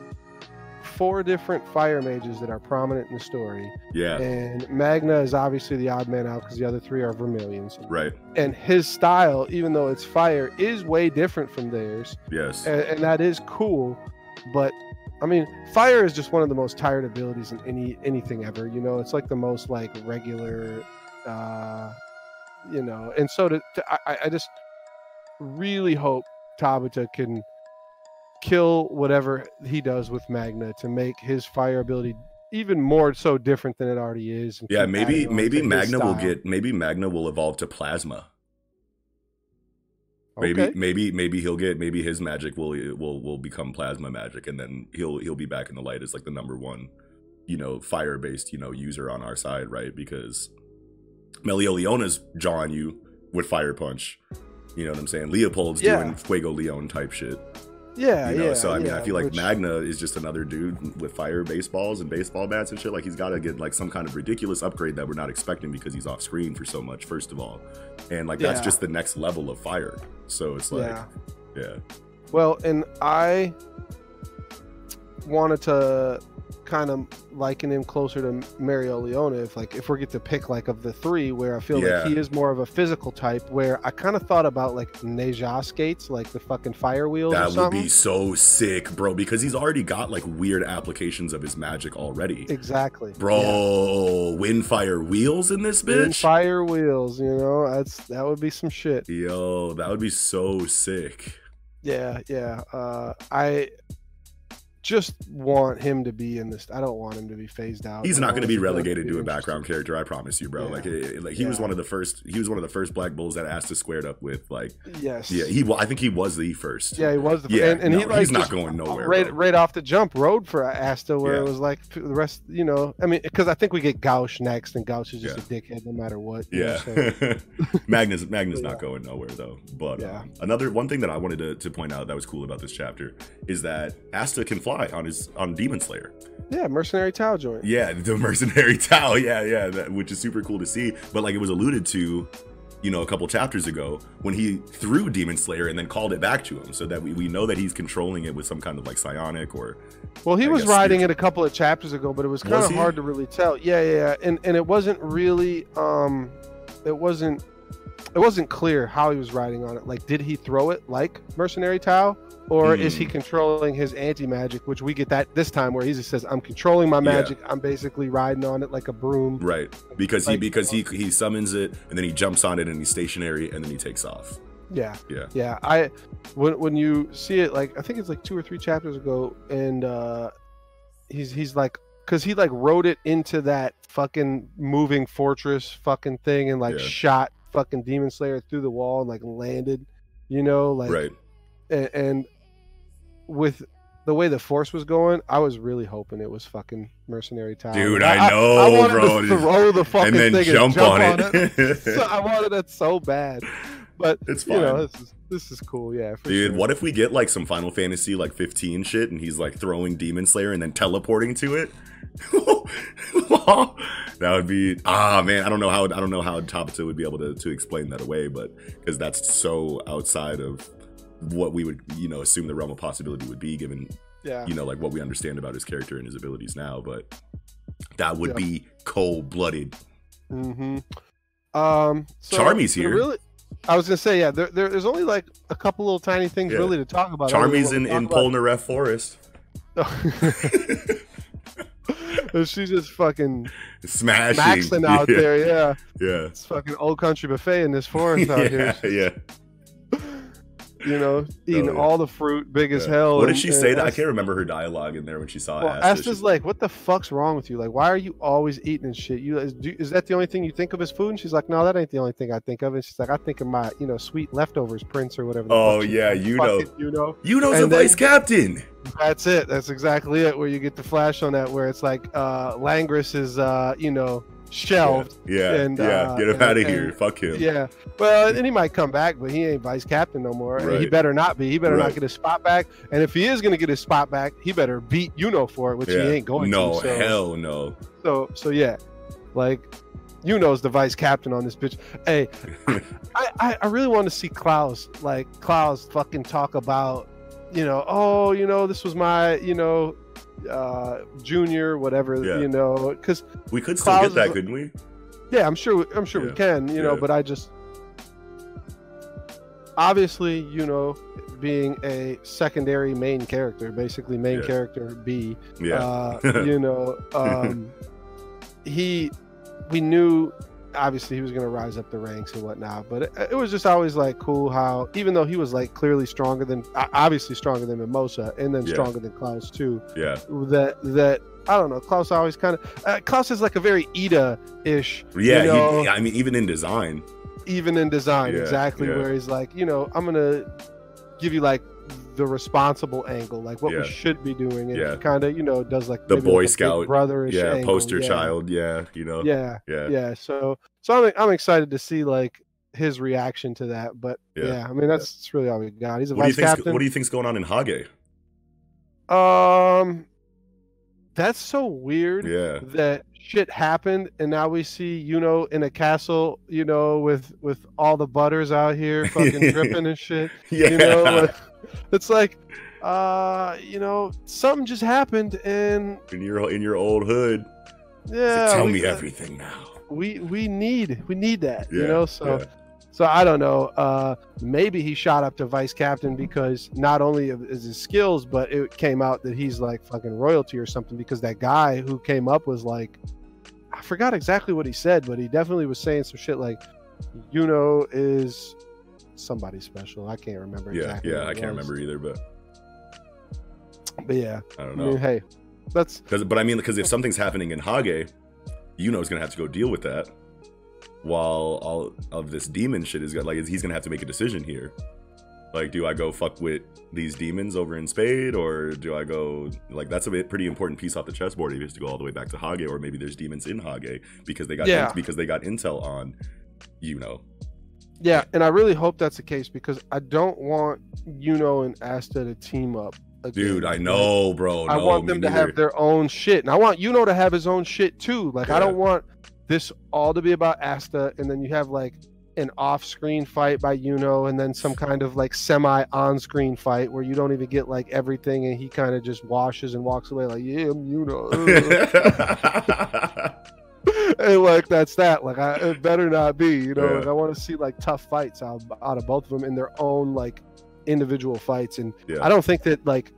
S2: four different fire mages that are prominent in the story,
S1: Yeah,
S2: and Magna is obviously the odd man out because the other three are Vermillions.
S1: right.
S2: And his style, even though it's fire, is way different from theirs,
S1: Yes.
S2: and, and that is cool. But I mean, fire is just one of the most tired abilities in any anything ever. You know, it's like the most like regular, uh, you know. And so to, to I, I just really hope Tabata can kill whatever he does with Magna to make his fire ability even more so different than it already is.
S1: Yeah, maybe maybe Magna will get maybe Magna will evolve to plasma. Maybe
S2: Okay.
S1: maybe maybe he'll get maybe his magic will will will become plasma magic and then he'll he'll be back in the light as like the number one, you know, fire based, you know, user on our side, right? Because Mereoleona's jawing you with fire punch. You know what I'm saying? Leopold's
S2: Yeah.
S1: doing Fuego Leon type shit.
S2: Yeah,
S1: You know,
S2: yeah.
S1: so I mean, I feel like
S2: which-
S1: Magna is just another dude with fire baseballs and baseball bats and shit. Like he's got to get like some kind of ridiculous upgrade that we're not expecting because he's off screen for so much. First of all, and like that's
S2: Yeah.
S1: just the next level of fire. So it's like,
S2: yeah.
S1: yeah,
S2: Well, and I wanted to kind of liken him closer to Mereoleona if like if we get to pick like of the three where I feel
S1: Yeah.
S2: like he is more of a physical type where I kind of thought about like Nezha skates like the fucking fire wheels
S1: that would be so sick, bro. Because he's already got like weird applications of his magic already,
S2: exactly. Yeah.
S1: bro. Wind fire wheels in this bitch.
S2: fire wheels, you know, that's that would be some shit.
S1: Yo, that would be so sick.
S2: Yeah, yeah. Uh I just want him to be in this. I don't want him to be phased out.
S1: He's not going to be relegated to a background character. I promise you, bro.
S2: Yeah.
S1: Like, it, like he was one of the first. He was one of the first Black Bulls that Asta squared up with. Like,
S2: Yes.
S1: yeah, he. I think he was the first.
S2: Yeah, he was the
S1: Yeah,
S2: and, and he like
S1: he's not going nowhere,
S2: Right,
S1: bro.
S2: right off the jump, rode for Asta, where it was like the rest. You know, I mean, because I think we get Gauche next, and Gauche is just
S1: Yeah.
S2: a dickhead no matter what.
S1: Yeah, (laughs) Magnus. Magnus
S2: Yeah.
S1: not going nowhere though. But
S2: Yeah.
S1: um, another one thing that I wanted to, to point out that was cool about this chapter is that Asta can fly on his on Demon Slayer.
S2: yeah, mercenary Tao joint.
S1: Yeah, (laughs) the mercenary Tao. Yeah, yeah, that, which is super cool to see. But like it was alluded to, you know, a couple chapters ago when he threw Demon Slayer and then called it back to him, so that we, we know that he's controlling it with some kind of like psionic or
S2: Well, he
S1: I
S2: was
S1: guess
S2: riding it a couple of chapters ago, but it was kind
S1: Was
S2: of
S1: he?
S2: hard to really tell. Yeah, yeah, yeah, and and it wasn't really, um, it wasn't, it wasn't clear how he was riding on it. Like, did he throw it like mercenary Tao, or is he
S1: Hmm.
S2: controlling his anti magic? Which we get that this time, where he just says, "I'm controlling my
S1: Yeah.
S2: magic. I'm basically riding on it like a broom."
S1: right because he because he he summons it and then he jumps on it and he's stationary and then he takes off.
S2: Yeah,
S1: Yeah.
S2: yeah. I when when you see it, like I think it's like two or three chapters ago, and uh he's he's like, because he like wrote it into that fucking moving fortress fucking thing, and like
S1: Yeah.
S2: shot fucking Demon Slayer through the wall and like landed, you know, like
S1: right.
S2: and, and with the way the force was going, I was really hoping it was fucking mercenary time.
S1: Dude, I know, I
S2: wanted
S1: bro.
S2: To (laughs) throw the fucking
S1: And then
S2: thing
S1: jump,
S2: and jump
S1: on,
S2: on,
S1: it.
S2: it. (laughs) So I wanted it so bad, but
S1: it's
S2: you
S1: fine.
S2: know, this is this is cool. Yeah,
S1: Dude,
S2: sure.
S1: what if we get like some Final Fantasy like 15 shit and he's like throwing Demon Slayer and then teleporting to it? (laughs) that would be ah man, I don't know how I don't know how Tabata would be able to, to explain that away, but because that's so outside of what we would you know assume the realm of possibility would be given
S2: Yeah,
S1: you know like what we understand about his character and his abilities now, but that would
S2: Yeah.
S1: be cold blooded.
S2: Mm-hmm. Um, so
S1: Charmy's here.
S2: Really, I was gonna say yeah. There, there, there's only like a couple little tiny things
S1: Yeah.
S2: really to talk about.
S1: Charmy's in in Polnareff Forest. (laughs)
S2: She's just fucking
S1: smashing
S2: maxing out
S1: yeah,
S2: there. Yeah,
S1: Yeah.
S2: it's fucking old country buffet in this forest out (laughs)
S1: yeah,
S2: here.
S1: yeah.
S2: You know, eating
S1: yeah.
S2: all the fruit, big as hell.
S1: What did she
S2: and
S1: say? That I can't remember her dialogue in there when she saw
S2: Well,
S1: Asta.
S2: Asta's
S1: She-
S2: like, "What the fuck's wrong with you? Like, why are you always eating and shit? You is, do, is that the only thing you think of as food?" And she's like, "No, that ain't the only thing I think of." And she's like, "I think of my, you know, sweet leftovers, Prince or whatever."
S1: oh yeah, you know,
S2: you know.
S1: you know the
S2: And
S1: vice captain.
S2: That's it. That's exactly it. Where you get the flash on that, where it's like uh Langris is, uh, you know, shelved.
S1: Yeah,
S2: and,
S1: yeah.
S2: uh,
S1: Get him
S2: and-
S1: out of here. Fuck him.
S2: Yeah. Well, and he might come back, but he ain't vice captain no more. And he better not be. He better
S1: Right.
S2: not get his spot back. And if he is going to get his spot back, he better beat you know for it, which
S1: Yeah.
S2: he ain't going
S1: no,
S2: to. So,
S1: hell no.
S2: so, so yeah, like you knows the vice captain on this bitch. Hey, (laughs) I, I, I really want to see Klaus, like Klaus fucking talk about, you know, oh, you know, this was my, you know, uh junior, whatever,
S1: Yeah.
S2: you know, because
S1: We could still get that, couldn't we?
S2: yeah, I'm sure, I'm sure we can, you know, but I just obviously, you know, being a secondary main character, basically main
S1: Yeah.
S2: character B,
S1: Yeah.
S2: uh, (laughs) you know, um, (laughs) he, we knew obviously he was going to rise up the ranks and whatnot, but it, it was just always like cool how, even though he was like clearly stronger than, obviously stronger than Mimosa and then
S1: Yeah.
S2: stronger than Klaus too,
S1: yeah.
S2: that, that, I don't know. Klaus always kind of, uh, Klaus is like a very Iida ish,
S1: Yeah,
S2: you know,
S1: he, I mean, even in design.
S2: even in design,
S1: Yeah,
S2: exactly
S1: yeah.
S2: where he's like, you know, I'm gonna give you like the responsible angle, like what
S1: Yeah.
S2: we should be doing, and
S1: Yeah.
S2: kind of, you know, does like
S1: The Boy
S2: like,
S1: Scout,
S2: brotherish,
S1: Yeah,
S2: angle,
S1: poster
S2: yeah.
S1: child. Yeah, you know.
S2: yeah,
S1: yeah,
S2: yeah. So, so I'm I'm excited to see like his reaction to that, but
S1: Yeah.
S2: yeah, I mean that's, that's really all we got. He's a
S1: What do you
S2: vice captain.
S1: What do you think's going on in Hage?
S2: um, that's so weird.
S1: Yeah,
S2: that shit happened and now we see Yuno in a castle you know with with all the butters out here (laughs) fucking dripping and shit
S1: yeah.
S2: you know like, it's like uh you know something just happened and
S1: in your in your old hood.
S2: yeah
S1: tell
S2: we,
S1: me everything now.
S2: we we need we need that you know so
S1: yeah.
S2: So i don't know uh maybe he shot up to vice captain because not only is his skills but it came out that he's like fucking royalty or something because that guy who came up was like i forgot exactly what he said but he definitely was saying some shit like you know is somebody special i can't remember
S1: Yeah,
S2: exactly
S1: yeah. I can't
S2: was.
S1: remember either, but
S2: but yeah
S1: I
S2: i
S1: don't
S2: mean
S1: know.
S2: hey that's
S1: Because, but I mean, because if something's happening in Hage, is gonna have to go deal with that. While all of this demon shit is got like he's gonna have to make a decision here. Like, do I go fuck with these demons over in Spade, or do I go like that's a pretty important piece off the chessboard if he has to go all the way back to Hage, or maybe there's demons in Hage because they got
S2: Yeah.
S1: because they got intel on you know.
S2: Yeah, and I really hope that's the case because I don't want Yuno and Asta to team up. Again.
S1: Dude, I know, bro.
S2: I
S1: no,
S2: want them to
S1: neither.
S2: have their own shit, and I want Yuno to have his own shit too. Like I don't want this all to be about Asta, and then you have like an off-screen fight by Yuno, and then some kind of like semi-on-screen fight where you don't even get like everything, and he kind of just washes and walks away like, "Yeah, I'm Yuno," (laughs) and like that's that. Like I, it better not be, you know.
S1: Yeah.
S2: Like, I want to see like tough fights out out of both of them in their own like individual fights, and
S1: Yeah.
S2: I don't think that like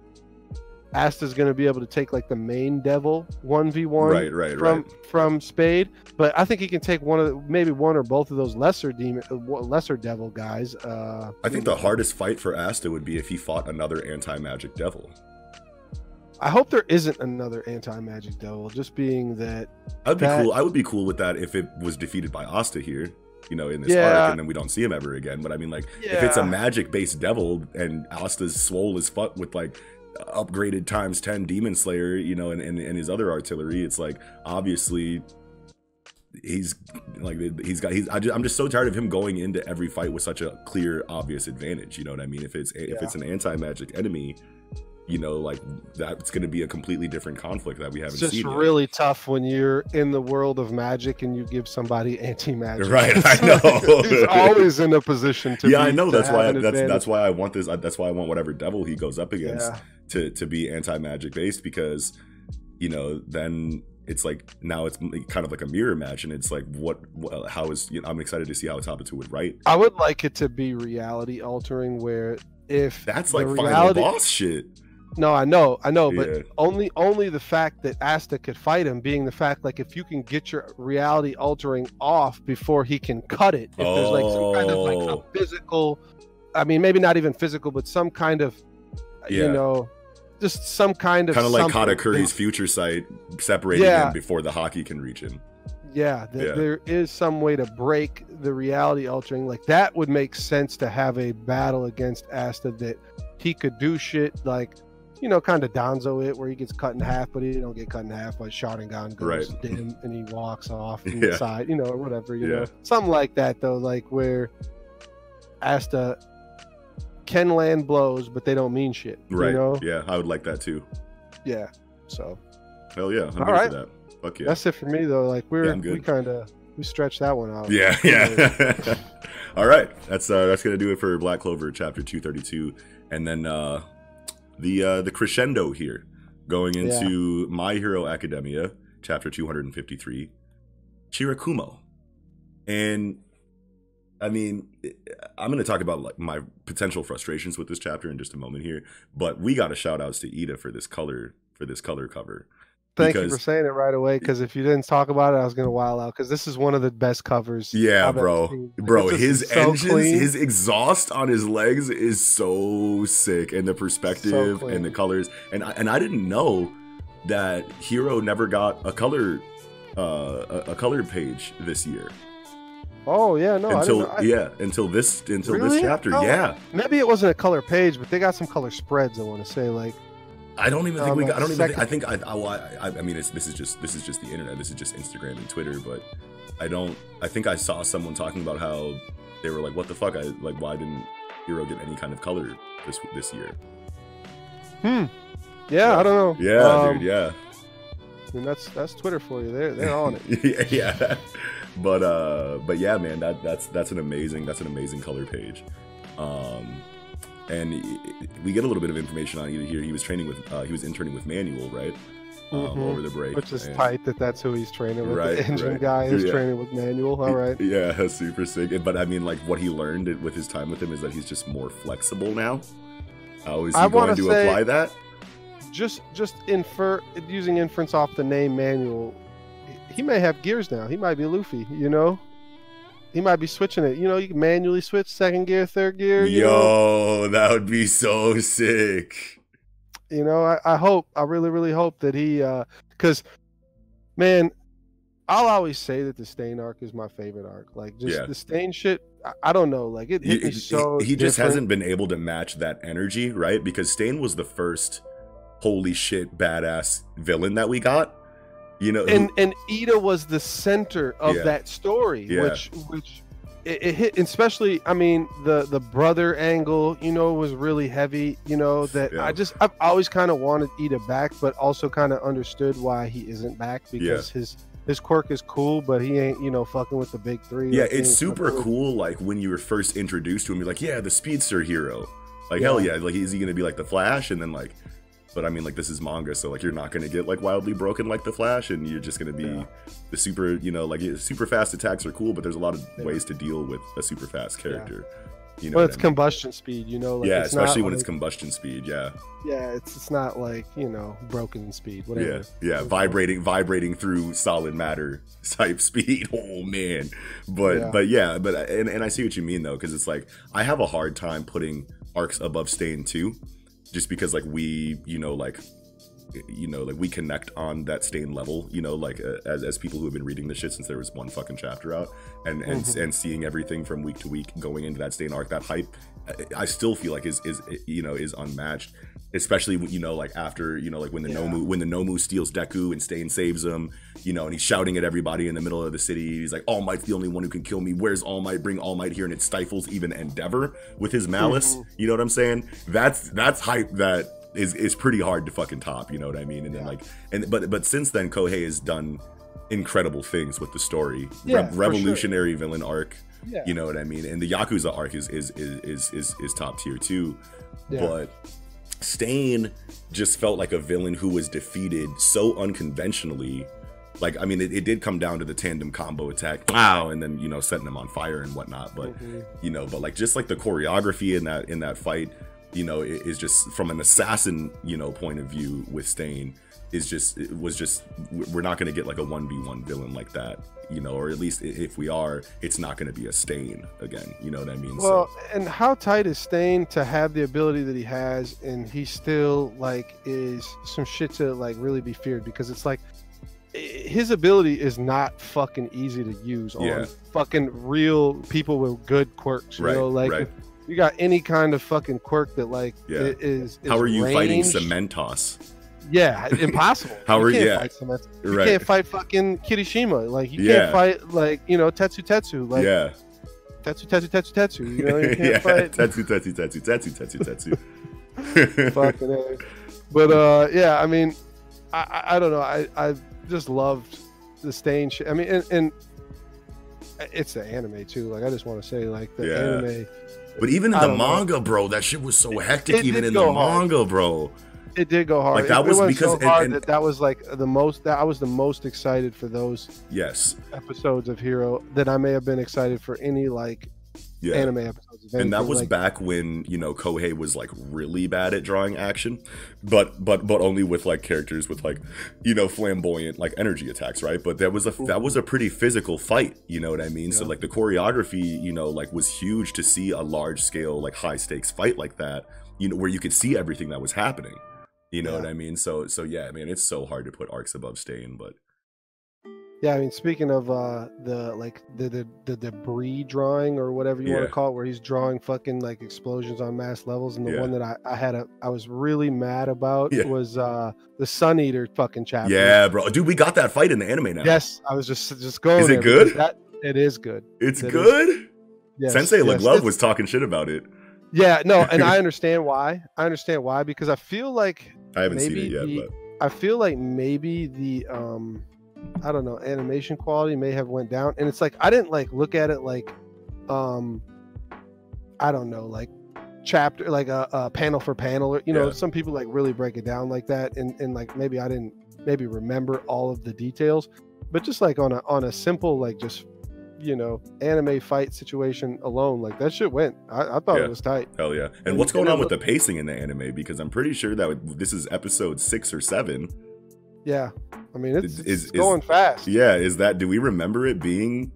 S2: Asta's going to be able to take like the main devil one v one
S1: right, right,
S2: from
S1: right.
S2: from Spade, but I think he can take one of the, maybe one or both of those lesser demon uh, lesser devil guys. Uh,
S1: I think the hardest fight for Asta would be if he fought another anti-magic devil.
S2: I hope there isn't another anti magic devil. Just being that
S1: I'd be
S2: That-
S1: cool. I would be cool with that if it was defeated by Asta here, you know, in this
S2: Yeah.
S1: arc, and then we don't see him ever again. But I mean, like, if it's a magic-based devil and Asta's swole as fuck with like upgraded times ten demon slayer, you know, and, and and his other artillery, it's like obviously he's like he's got he's I just, I'm just so tired of him going into every fight with such a clear obvious advantage. You know what I mean? If it's if it's an anti-magic enemy. You know, like that's going to be a completely different conflict that we haven't
S2: it's just
S1: seen. yet.
S2: really tough when you're in the world of magic and you give somebody (laughs) anti magic.
S1: Right, I (laughs) know.
S2: He's always in a position to.
S1: yeah,
S2: be-
S1: I know. That's why.
S2: an
S1: That's
S2: advantage.
S1: that's why I want this. That's why I want whatever devil he goes up against
S2: Yeah.
S1: To to be anti magic based because, you know, then it's like now it's kind of like a mirror match, and it's like what, how is you know, I'm excited to see how Tabata would write.
S2: I would like it to be reality altering, where if
S1: That's like final
S2: reality-
S1: boss shit.
S2: No, I know, I know, but
S1: Yeah.
S2: only only the fact that Asta could fight him being the fact like if you can get your reality altering off before he can cut it, if there's like some kind of like
S1: Oh.
S2: a physical, I mean maybe not even physical, but some kind of,
S1: Yeah.
S2: you know, just some kind of
S1: Kind of like
S2: something.
S1: Katakuri's future sight separating
S2: Yeah.
S1: him before the Haki can reach him.
S2: Yeah, that
S1: Yeah.
S2: there is some way to break the reality altering. Like that would make sense to have a battle against Asta that he could do shit like, you know, kind of Danzo it where he gets cut in half, but he don't get cut in half. Like Sharingan goes
S1: Right.
S2: dim and he walks off
S1: Yeah.
S2: the side, you know, or whatever, you
S1: Yeah.
S2: know, something like that though, like where Asta can land blows, but they don't mean shit.
S1: Right.
S2: You know?
S1: Yeah, I would like that too.
S2: Yeah. So
S1: Hell yeah. I'm
S2: All right.
S1: that. Fuck yeah.
S2: that's it for me though. Like we're
S1: Yeah,
S2: we kind of we stretched that one out.
S1: Yeah, yeah. (laughs) All right, that's uh, that's gonna do it for Black Clover chapter two thirty two, and then uh, the uh, the crescendo here, going into My Hero Academia chapter two hundred and fifty three, Shirakumo, and I mean, I'm gonna talk about like my potential frustrations with this chapter in just a moment here, but we got to shout outs to Iida for this color for this color cover.
S2: Thank you for saying it right away. Because if you didn't talk about it, I was gonna wild out. Because this is one of the best covers.
S1: Yeah,
S2: I've
S1: bro. Bro, his
S2: so
S1: engines,
S2: clean.
S1: his exhaust on his legs is so sick, and the perspective
S2: clean.
S1: and the colors. And I, and I didn't know that Hero never got a color, uh, a, a colored page this year
S2: Oh yeah, no,
S1: until
S2: I. I-
S1: yeah until this until
S2: Really?
S1: this chapter.
S2: Oh.
S1: Yeah,
S2: Maybe it wasn't a color page, but they got some color spreads. I want to say like
S1: I don't even think
S2: Um,
S1: we. Got, I don't even. Think, I think I. I, I, I mean, it's, this is just this is just the internet. This is just Instagram and Twitter. But I don't. I think I saw someone talking about how they were like, "What the fuck? I like. Why didn't Hero get any kind of color this this year?"
S2: Hmm. Yeah, I don't know.
S1: Yeah,
S2: Um,
S1: dude. Yeah.
S2: I mean, that's that's Twitter for you. They're they're on it. (laughs)
S1: yeah, yeah. But uh, but yeah, man. That that's that's an amazing that's an amazing color page. Um, and we get a little bit of information on Iida here. He was training with uh, he was interning with Manual, right? Um,
S2: Mhm.
S1: over the break,
S2: Which is
S1: and-
S2: tight that that's who he's training with.
S1: Right,
S2: the engine
S1: right.
S2: guy is
S1: Yeah.
S2: training with manual. All right. (laughs)
S1: Yeah, super sick. But I mean, like what he learned with his time with him is that he's just more flexible now. How is he
S2: I
S1: going to
S2: say-
S1: apply that?
S2: Just just infer using inference off the name manual. He may have gears now. He might be Luffy. You know. He might be switching it. You know, you can manually switch second gear, third gear. You know,
S1: Yo, that would be so sick.
S2: you know I, I hope i really really hope that he uh because man i'll always say that the stain arc is my favorite arc like just
S1: Yeah.
S2: the stain shit I, don't know like it hit
S1: He,
S2: so
S1: he- he just hasn't been able to match that energy, right? Because Stain was the first holy shit badass villain that we got. You know, who-
S2: and and Iida was the center of
S1: Yeah.
S2: that story
S1: Yeah.
S2: which which it, it hit especially i mean the the brother angle you know was really heavy you know that
S1: Yeah.
S2: i just i've always kind of wanted ida back but also kind of understood why he isn't back because his his quirk is cool but he ain't you know fucking with the big three
S1: yeah, it's super cool. Like when you were first introduced to him, you're like, yeah, the speedster hero. Like hell
S2: Yeah.
S1: yeah, like is he gonna be like the Flash? And then like, but I mean like this is manga, so like you're not gonna get like wildly broken like the Flash, and you're just gonna be
S2: Yeah.
S1: the super, you know, like super fast attacks are cool, but there's a lot of
S2: Yeah.
S1: ways to deal with a super fast character. You know,
S2: well, it's
S1: I mean?
S2: combustion speed, you know. Like,
S1: yeah, especially when it's combustion speed. Yeah,
S2: yeah, it's it's not like you know broken speed, whatever.
S1: yeah, yeah. Vibrating, vibrating through solid matter (laughs) type speed. (laughs) Oh man, but
S2: Yeah.
S1: but yeah, but and, and I see what you mean though, because it's like I have a hard time putting arcs above Stain too, just because like we, you know, like you know, like we connect on that Stain level, you know, like uh, as as people who have been reading this shit since there was one fucking chapter out, and and
S2: Mhm.
S1: and seeing everything from week to week going into that Stain arc, that hype, I, I still feel like is is you know is unmatched especially when, you know like after you know like when the
S2: Yeah.
S1: Nomu when the Nomu steals Deku and Stain saves him, you know, and he's shouting at everybody in the middle of the city. He's like, "All Might's the only one who can kill me. Where's All Might? Bring All Might here!" And it stifles even Endeavor with his malice.
S2: Mhm.
S1: You know what I'm saying? That's that's hype that is is pretty hard to fucking top. You know what I mean? And then like and but but since then, Kohei has done incredible things with the story.
S2: Yeah,
S1: Rev-
S2: for sure.
S1: revolutionary villain arc.
S2: Yeah.
S1: You know what I mean? And the Yakuza arc is is is is is, is top tier too.
S2: Yeah.
S1: But Stain just felt like a villain who was defeated so unconventionally. Like, I mean, it, it did come down to the tandem combo attack, wow, and then you know setting him on fire and whatnot. But
S2: Mhm.
S1: you know, but like just like the choreography in that in that fight, you know, is just from an assassin, you know, point of view with Stain is just it was just we're not going to get like a one v one villain like that, you know, or at least if we are, it's not going to be a Stain again. You know what I mean?
S2: Well, and how tight is Stain to have the ability that he has, and he still like is some shit to like really be feared because it's like his ability is not fucking easy to use on
S1: Yeah.
S2: fucking real people with good quirks. You
S1: Right,
S2: know, like
S1: right.
S2: You got any kind of fucking quirk that like
S1: Yeah.
S2: i- is,
S1: how
S2: is
S1: are you fighting Cementos?
S2: Yeah, impossible. (laughs)
S1: How
S2: you
S1: are-
S2: can't
S1: yeah.
S2: fight Cement- You
S1: Right.
S2: can't fight fucking Kirishima. Like you
S1: Yeah.
S2: can't fight like you know Tetsu Tetsu. Like
S1: yeah.
S2: Tetsu Tetsu Tetsu Tetsu. You know you (laughs) can't
S1: yeah.
S2: fight.
S1: Tetsu, tetsu, tetsu, tetsu, tetsu, tetsu. (laughs)
S2: fucking A. But uh, yeah, I mean, I, I, I don't know. I I just loved the stain shit. I mean, and, and it's the anime too. Like I just want to say, like the
S1: Yeah.
S2: anime,
S1: But even in the
S2: don't know.
S1: manga, bro, that shit was so hectic.
S2: it
S1: even in the
S2: hard.
S1: manga, bro.
S2: it did go hard.
S1: Like, that
S2: It- it
S1: was because-
S2: so
S1: and- and-
S2: that that was like the most. That I was the most excited for those
S1: Yes.
S2: episodes of Hero that I may have been excited for any like
S1: Yeah.
S2: anime episodes.
S1: And that was
S2: like,
S1: back when you know Kohei was like really bad at drawing action, but but but only with like characters with like you know flamboyant like energy attacks, right? But that was a that was a pretty physical fight, you know what I mean? So like the choreography, you know, like was huge to see a large scale like high stakes fight like that, you know, where you could see everything that was happening. You know
S2: Yeah.
S1: what I mean? So so yeah, I mean it's so hard to put arcs above stain, but
S2: Yeah, I mean, speaking of uh the like the the, the debris drawing or whatever you want to call it, where he's drawing fucking like explosions on mass levels, and the
S1: Yeah.
S2: one that I I had a I was really mad about
S1: Yeah.
S2: was uh the Sun Eater fucking chapter.
S1: yeah, bro, dude, we got that fight in the anime now.
S2: Yes, I was just just going.
S1: Is it good?
S2: That it is good.
S1: it's
S2: It is-
S1: good.
S2: Yes,
S1: Sensei
S2: yes,
S1: Love was talking shit about it.
S2: Yeah, no, and I (laughs) understand why. I understand why because I feel like
S1: I haven't seen it yet,
S2: the-
S1: but
S2: I feel like maybe the um I don't know animation quality may have went down and it's like I didn't like look at it like um I don't know like chapter like a, a panel for panel or you know
S1: Yeah.
S2: some people like really break it down like that and and like maybe I didn't maybe remember all of the details but just like on a on a simple like just you know anime fight situation alone like that shit went I, I thought
S1: Yeah.
S2: it was tight
S1: Hell yeah. And
S2: And-
S1: what's going on with the pacing in the anime? Because I'm pretty sure that this is episode six or seven.
S2: Yeah I mean it's,
S1: Is-
S2: it's
S1: is- is-
S2: going fast
S1: Yeah, is that, do we remember it being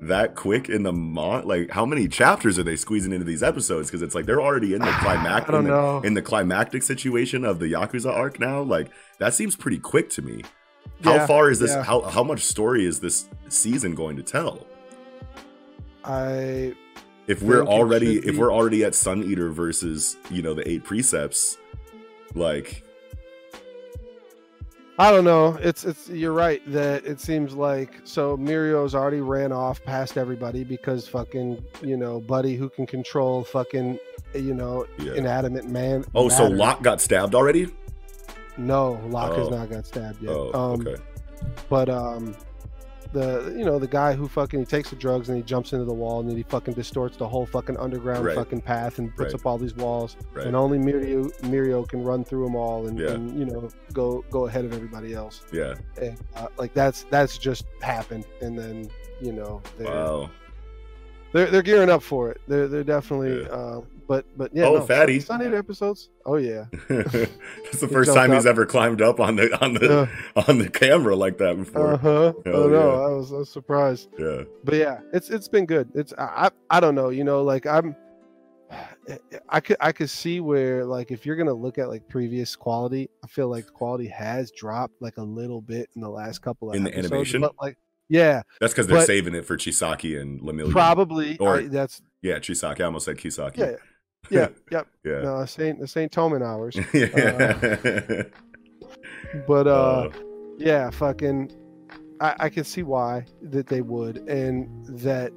S1: that quick in the mon? Like, how many chapters are they squeezing into these episodes? Because it's like they're already in the (sighs)
S2: I
S1: climactic.
S2: don't
S1: in, the,
S2: know.
S1: in the climactic situation of the Yakuza arc now. Like, that seems pretty quick to me. How
S2: Yeah,
S1: far is this?
S2: yeah.
S1: How, how much story is this season going to tell?
S2: I
S1: if we're already if we're already at Sun Eater versus you know the eight precepts, like
S2: I don't know. It's it's you're right that it seems like so Mirio's already ran off past everybody because fucking you know Buddy who can control fucking you know
S1: yeah.
S2: inanimate man.
S1: Oh, so
S2: matter.
S1: Locke got stabbed already?
S2: No, Locke has
S1: Oh.
S2: not got stabbed yet.
S1: Oh,
S2: um,
S1: okay.
S2: But um, the you know the guy who fucking he takes the drugs and he jumps into the wall and then he fucking distorts the whole fucking underground
S1: Right.
S2: fucking path and puts
S1: Right.
S2: up all these walls
S1: Right.
S2: and only Mirio Mirio can run through them all and,
S1: Yeah.
S2: and you know go go ahead of everybody else.
S1: yeah.
S2: and uh, like that's that's just happened and then you know they're
S1: Wow.
S2: they're, they're gearing up for it they're they're definitely
S1: Yeah.
S2: uh but but yeah
S1: Oh,
S2: no,
S1: fatty.
S2: Sun Eater episodes oh yeah (laughs)
S1: That's the first time he's ever climbed up on the on the on the camera like that before.
S2: uh-huh oh no
S1: yeah.
S2: I was, I was surprised
S1: Yeah.
S2: but yeah it's it's been good it's I, I i don't know you know like i'm i could i could see where like if you're gonna look at like previous quality i feel like the quality has dropped like a little bit in the last couple of
S1: In the
S2: episodes,
S1: animation?
S2: but like yeah
S1: That's because they're saving it for Chisaki and Lemillion.
S2: probably
S1: Or-
S2: I, that's
S1: Yeah, Chisaki. I almost said Kisaki.
S2: yeah yeah (laughs) yep
S1: Yeah.
S2: no this ain't this ain't Toman hours (laughs)
S1: yeah.
S2: but uh
S1: Uh,
S2: yeah fucking I, I can see why that they would and that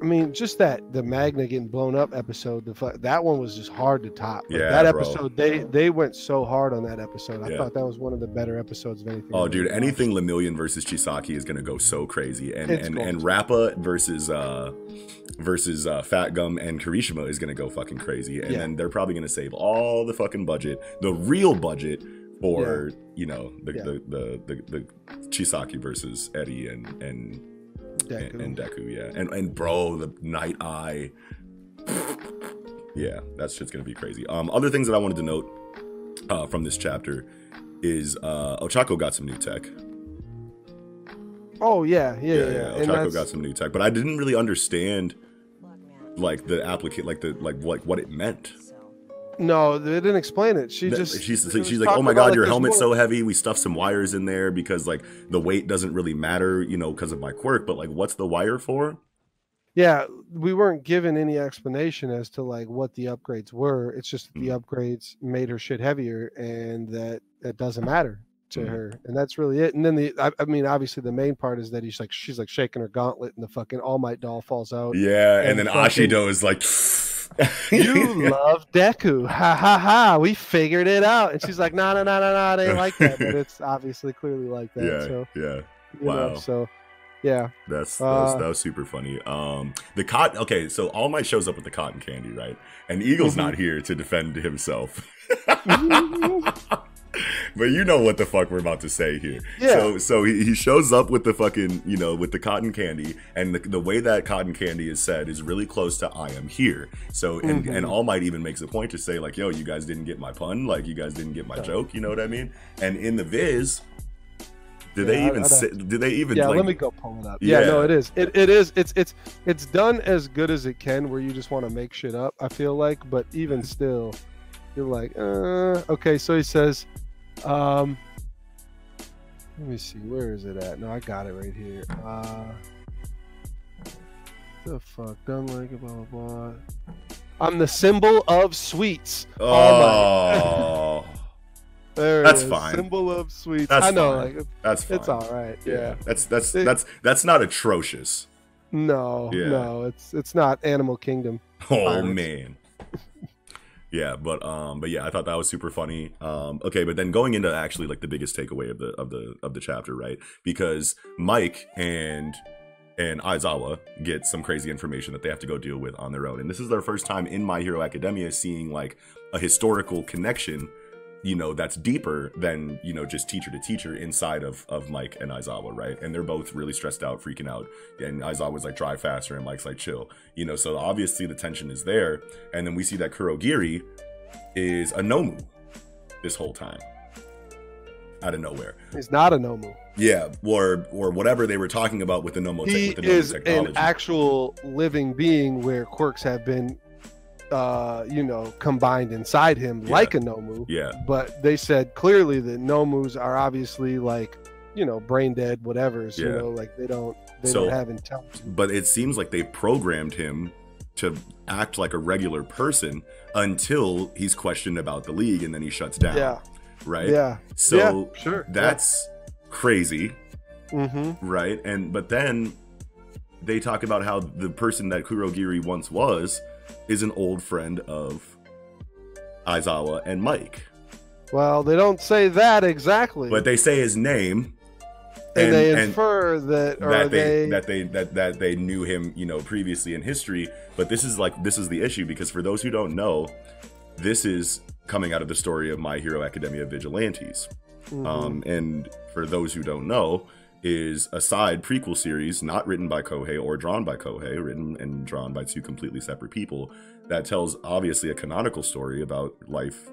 S2: i mean just that the Magne getting blown up episode the that one was just hard to top Like,
S1: Yeah,
S2: that
S1: bro.
S2: episode they they went so hard on that episode i
S1: Yeah.
S2: thought that was one of the better episodes of anything
S1: Oh, dude, anything Lemillion versus Chisaki is gonna go so crazy, and
S2: It's
S1: and and. Rappa versus uh versus uh, Fat Gum and Kirishima is gonna go fucking crazy, and
S2: Yeah.
S1: then they're probably gonna save all the fucking budget, the real budget for you know the,
S2: Yeah.
S1: the, the the the Chisaki versus Eri and and
S2: watched.
S1: and,
S2: Deku.
S1: and Deku, yeah, and and bro, the Night Eye, yeah, that shit's gonna be crazy. Um, other things that I wanted to note uh, from this chapter is uh, Ochako got some new tech.
S2: oh yeah yeah yeah,
S1: yeah,
S2: And
S1: Ochako got some new tech, but I didn't really understand like the applicant, like the like like what it meant.
S2: No they didn't explain it she just
S1: she's she's like, oh my god,
S2: like,
S1: your helmet's
S2: more-
S1: so heavy. We stuffed some wires in there because like the weight doesn't really matter, you know, because of my quirk. But like, what's the wire for?
S2: yeah we weren't given any explanation as to like what the upgrades were it's just that the
S1: Mm.
S2: upgrades made her shit heavier and that it doesn't matter to
S1: Mhm.
S2: her and that's really it and then the I, I mean obviously the main part is that he's like she's like shaking her gauntlet and the fucking all might doll falls out
S1: Yeah, and,
S2: And
S1: then
S2: fucking-
S1: Ashido is like, (laughs)
S2: you love deku ha ha ha we figured it out and she's like no no no no no it ain't like that but it's (laughs) obviously clearly like that
S1: yeah,
S2: so
S1: yeah.
S2: you know,
S1: Wow.
S2: so Yeah.
S1: That's that was,
S2: Uh,
S1: that was super funny. Um, the cotton. Okay, so All Might shows up with the cotton candy, right? And Eagle's
S2: Mm-hmm.
S1: not here to defend himself. (laughs) but you know what the fuck we're about to say here.
S2: Yeah.
S1: So so he, he shows up with the fucking you know with the cotton candy, and the, the way that cotton candy is said is really close to "I am here." So and
S2: Mhm.
S1: and All Might even makes a point to say like, "Yo, you guys didn't get my pun. Like you guys didn't get my joke." You know what I mean? And in the Viz. Do
S2: Yeah,
S1: they even
S2: I'd
S1: say, did they even
S2: Yeah,
S1: like
S2: let me go pull it up. Yeah, no, it is. It, it is. It's it's it's done as good as it can where you just want to make shit up, I feel like, but even still, you're like, uh okay, so he says, um let me see, where is it at? No, I got it right here. Uh the fuck, done like it, blah blah blah. I'm the symbol of sweets.
S1: Oh, (laughs)
S2: There
S1: That's
S2: is,
S1: fine.
S2: Symbol of sweets.
S1: That's
S2: I know,
S1: fine.
S2: like it's,
S1: that's fine.
S2: it's all right. yeah.
S1: That's that's
S2: It-
S1: that's that's not atrocious.
S2: No,
S1: Yeah.
S2: no, it's it's not Animal Kingdom.
S1: Oh
S2: Pirates.
S1: man. Yeah, but um, but yeah, I thought that was super funny. Um, okay, but then going into actually like the biggest takeaway of the of the of the chapter, right? Because Mike and and Aizawa get some crazy information that they have to go deal with on their own, and this is their first time in My Hero Academia seeing like a historical connection you know that's deeper than you know just teacher to teacher inside of of Mike and Aizawa, right? And they're both really stressed out, freaking out. And Aizawa's like drive faster, and Mike's like chill, you know. So obviously the tension is there. And then we see that Kurogiri is a Nomu this whole time, out of nowhere.
S2: He's not a Nomu.
S1: Yeah, or or whatever they were talking about with the Nomu. te-
S2: He
S1: with the Nomu
S2: is
S1: technology.
S2: an actual living being where quirks have been, uh, you know, combined inside him
S1: Yeah.
S2: like a Nomu.
S1: yeah,
S2: But they said clearly that Nomus are obviously like, you know, brain dead, whatever's. You
S1: Yeah.
S2: know, like they don't they
S1: So-
S2: don't have intelligence.
S1: but it seems like they programmed him to act like a regular person until he's questioned about the league, and then he shuts down.
S2: Yeah,
S1: right.
S2: yeah,
S1: So
S2: yeah, sure.
S1: that's crazy,
S2: mm-hmm.
S1: right? And but then they talk about how the person that Kurogiri once was is an old friend of Aizawa and Mike.
S2: Well, they don't say that exactly,
S1: But they say his name
S2: and, they infer that, or
S1: that they,
S2: they,
S1: that they that that they knew him, you know, previously in history. But this is like this is the issue because for those who don't know, this is coming out of the story of My Hero Academia Vigilantes.
S2: Mhm.
S1: Um, and for those who don't know, is a side prequel series not written by Kohei or drawn by Kohei, written and drawn by two completely separate people that tells obviously a canonical story about life,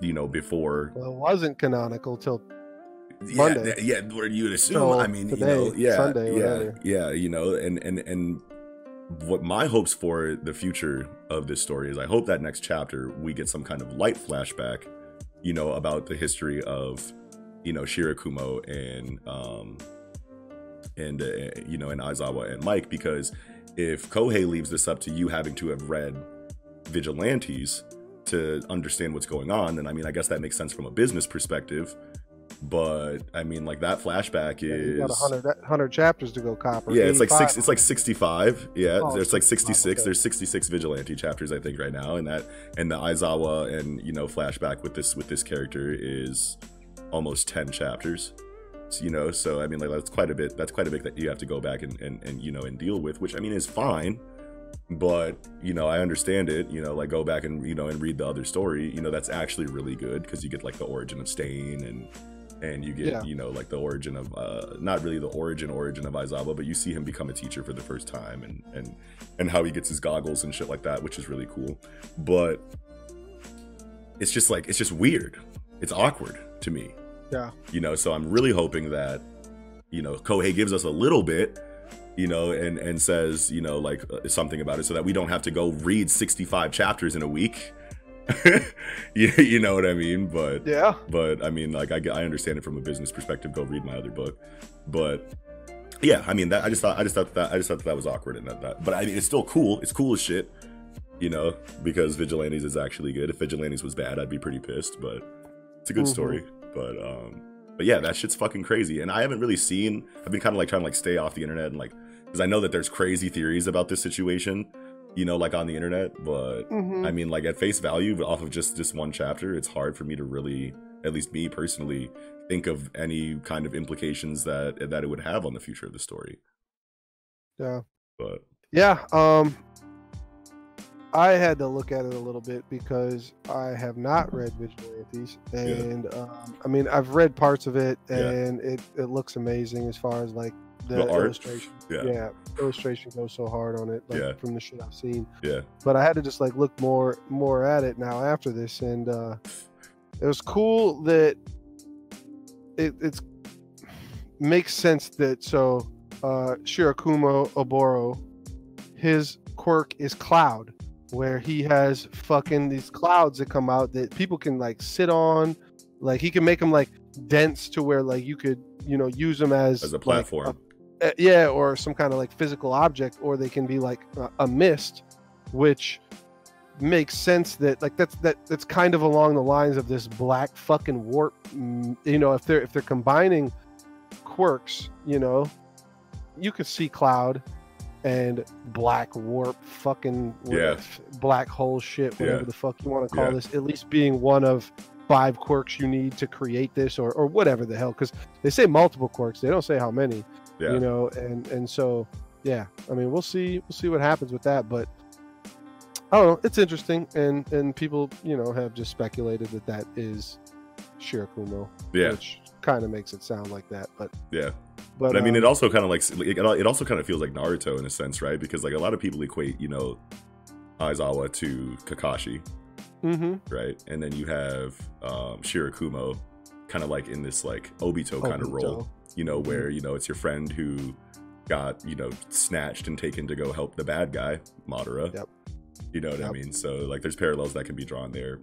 S1: you know, before
S2: well, it wasn't canonical till Monday.
S1: th- yeah, where you'd assume.
S2: Till
S1: I mean,
S2: today,
S1: you know, yeah,
S2: Sunday,
S1: yeah,
S2: whatever.
S1: yeah, you know, and and and what my hopes for the future of this story is, I hope that next chapter we get some kind of light flashback, you know, about the history of, you know, Shirakumo and um, and uh, you know, and Aizawa and Mike, because if Kohei leaves this up to you having to have read Vigilantes to understand what's going on, then I mean, I guess that makes sense from a business perspective. But I mean, like that flashback
S2: Yeah,
S1: is
S2: got 100, 100 chapters to go copper.
S1: yeah, it's like six. It's like sixty-five. Yeah,
S2: Oh,
S1: there's like sixty-six.
S2: okay.
S1: There's sixty-six vigilante chapters, I think, right now, and that and the Aizawa and you know flashback with this with this character is almost ten chapters. You know, so I mean, like that's quite a bit. That's quite a bit that you have to go back and and, and you know and deal with, which I mean is fine. But you know, I understand it. You know, like go back and you know and read the other story. You know, that's actually really good because you get like the origin of Stain and and you get
S2: Yeah.
S1: you know like the origin of uh not really the origin origin of Aizawa, but you see him become a teacher for the first time and and and how he gets his goggles and shit like that, which is really cool. But it's just like it's just weird. It's awkward to me.
S2: Yeah.
S1: You know, so I'm really hoping that you know Kohei gives us a little bit you know and and says you know like uh, something about it so that we don't have to go read 65 chapters in a week (laughs) you, you know what i mean but
S2: Yeah.
S1: but I mean, like I, I understand it from a business perspective. Go read my other book, but yeah, I mean that I just thought I just thought that I just thought that was awkward and that, that but I mean it's still cool. It's cool as shit, you know, because Vigilantes is actually good. If Vigilantes was bad, I'd be pretty pissed, but it's a good
S2: Mhm.
S1: story. But um, but yeah, that shit's fucking crazy. And I haven't really seen. I've been kind of like trying to like stay off the internet and like because I know that there's crazy theories about this situation, you know, like on the internet, but.
S2: Mhm.
S1: I mean, like at face value, but off of just this one chapter, it's hard for me to really, at least me personally, think of any kind of implications that that it would have on the future of the story.
S2: Yeah.
S1: But
S2: Yeah, um I had to look at it a little bit because I have not read Vigilantes, and um, I mean I've read parts of it,
S1: Yeah.
S2: and it, it looks amazing as far as like the,
S1: The
S2: illustration.
S1: Yeah.
S2: illustration goes so hard on it, like
S1: Yeah.
S2: from the shit I've seen.
S1: yeah,
S2: But I had to just like look more more at it now after this, and uh, it was cool that it it's makes sense that so uh, Shirakumo Oboro, his quirk is cloud, where he has fucking these clouds that come out that people can like sit on, like he can make them like dense to where like you could you know use them as
S1: as a
S2: like,
S1: platform.
S2: uh, yeah, or some kind of like physical object, or they can be like a, a mist, which makes sense that like that's that that's kind of along the lines of this black fucking warp. mm, You know, if they're if they're combining quirks, you know, you could see cloud and black warp fucking
S1: Yeah.
S2: black hole shit whatever
S1: Yeah.
S2: the fuck you want to call
S1: Yeah.
S2: this at least being one of five quirks you need to create this or or whatever the hell because they say multiple quirks they don't say how many
S1: yeah,
S2: you know and and so yeah i mean we'll see we'll see what happens with that but i don't know it's interesting and and people you know have just speculated that that is shirakumo
S1: yeah,
S2: which kind of makes it sound like that but
S1: yeah.
S2: But,
S1: But I mean,
S2: um,
S1: it also kind of like it also kind of feels like Naruto in a sense, right? Because like a lot of people equate, you know, Aizawa to Kakashi,
S2: mhm,
S1: right? And then you have um, Shirakumo, kind of like in this like Obito kind of role, you know, where you know it's your friend who got you know snatched and taken to go help the bad guy Madara.
S2: Yep.
S1: You know what I mean? So like, there's parallels that can be drawn there.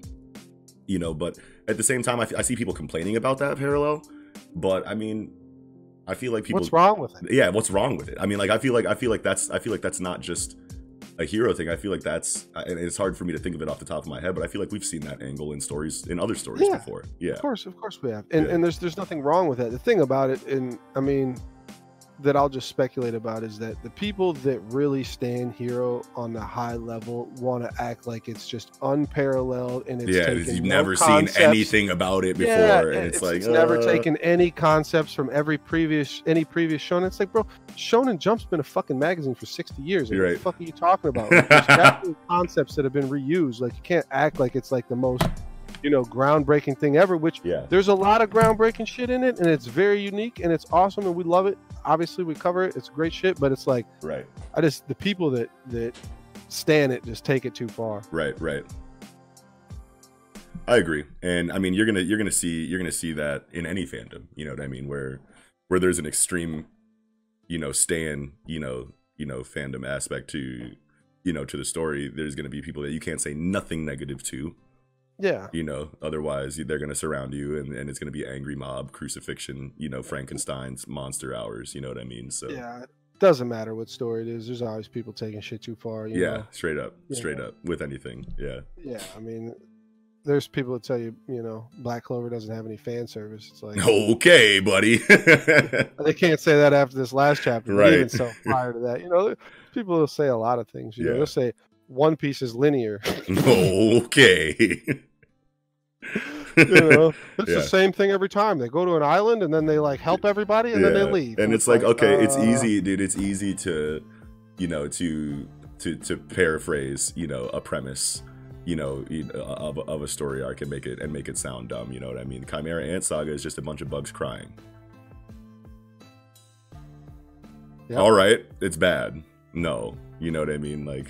S1: You know, but at the same time, I, I see people complaining about that parallel. But I mean, I feel like people.
S2: what's wrong with it
S1: Yeah, what's wrong with it? I mean, like, I feel like I feel like that's I feel like that's not just a hero thing. I feel like that's and it's hard for me to think of it off the top of my head, but I feel like we've seen that angle in stories in other stories
S2: Yeah.
S1: before. Yeah,
S2: Of course, of course we have, and
S1: Yeah.
S2: and there's there's nothing wrong with that. The thing about it, and I mean, that I'll just speculate about is that the people that really stand hero on the high level want to act like it's just unparalleled and it's
S1: yeah. You've
S2: no
S1: never seen anything about it before,
S2: Yeah,
S1: and it's, like
S2: never
S1: uh,
S2: taken any concepts from every previous any previous shonen. It's like, bro, Shonen Jump's been a fucking magazine for sixty years. Like,
S1: You're
S2: what the fuck are you talking about? Like, there's (laughs) definitely concepts that have been reused. Like you can't act like it's like the most, you know, groundbreaking thing ever. Which
S1: Yeah,
S2: there's a lot of groundbreaking shit in it, and it's very unique and it's awesome, and we love it. Obviously, we cover it. It's great shit, but it's like
S1: right,
S2: I just the people that that stand it just take it too far.
S1: right, right. I agree, and I mean, you're gonna you're gonna see you're gonna see that in any fandom. You know what I mean? Where where there's an extreme, you know, stan, you know, you know, fandom aspect to, you know, to the story. There's gonna be people that you can't say nothing negative to.
S2: Yeah,
S1: You know, otherwise they're gonna surround you, and, and it's gonna be angry mob, crucifixion. You know, Frankenstein's monster hours. You know what I mean? So
S2: yeah. It doesn't matter what story it is. There's always people taking shit too far. You
S1: yeah,
S2: know?
S1: straight up, straight up with anything. Yeah,
S2: Yeah, I mean, there's people that tell you, you know, Black Clover doesn't have any fan service. It's like
S1: okay, buddy. (laughs)
S2: they can't say that after this last chapter. but Even
S1: Right. (laughs)
S2: so, prior to that, you know, people will say a lot of things. You know,
S1: Yeah.
S2: they'll say One Piece is linear. (laughs)
S1: okay.
S2: You know, (laughs) it's
S1: Yeah.
S2: the same thing every time. They go to an island and then they like help everybody and then they leave.
S1: And it's like, okay, it's
S2: uh,
S1: easy, dude. It's easy to, you know, to to to paraphrase, you know, a premise, you know, you know, of, of a story arc and make it and make it sound dumb. You know what I mean? Chimera Ant Saga is just a bunch of bugs crying.
S2: Yep.
S1: All right, it's bad. No, you know what I mean? Like,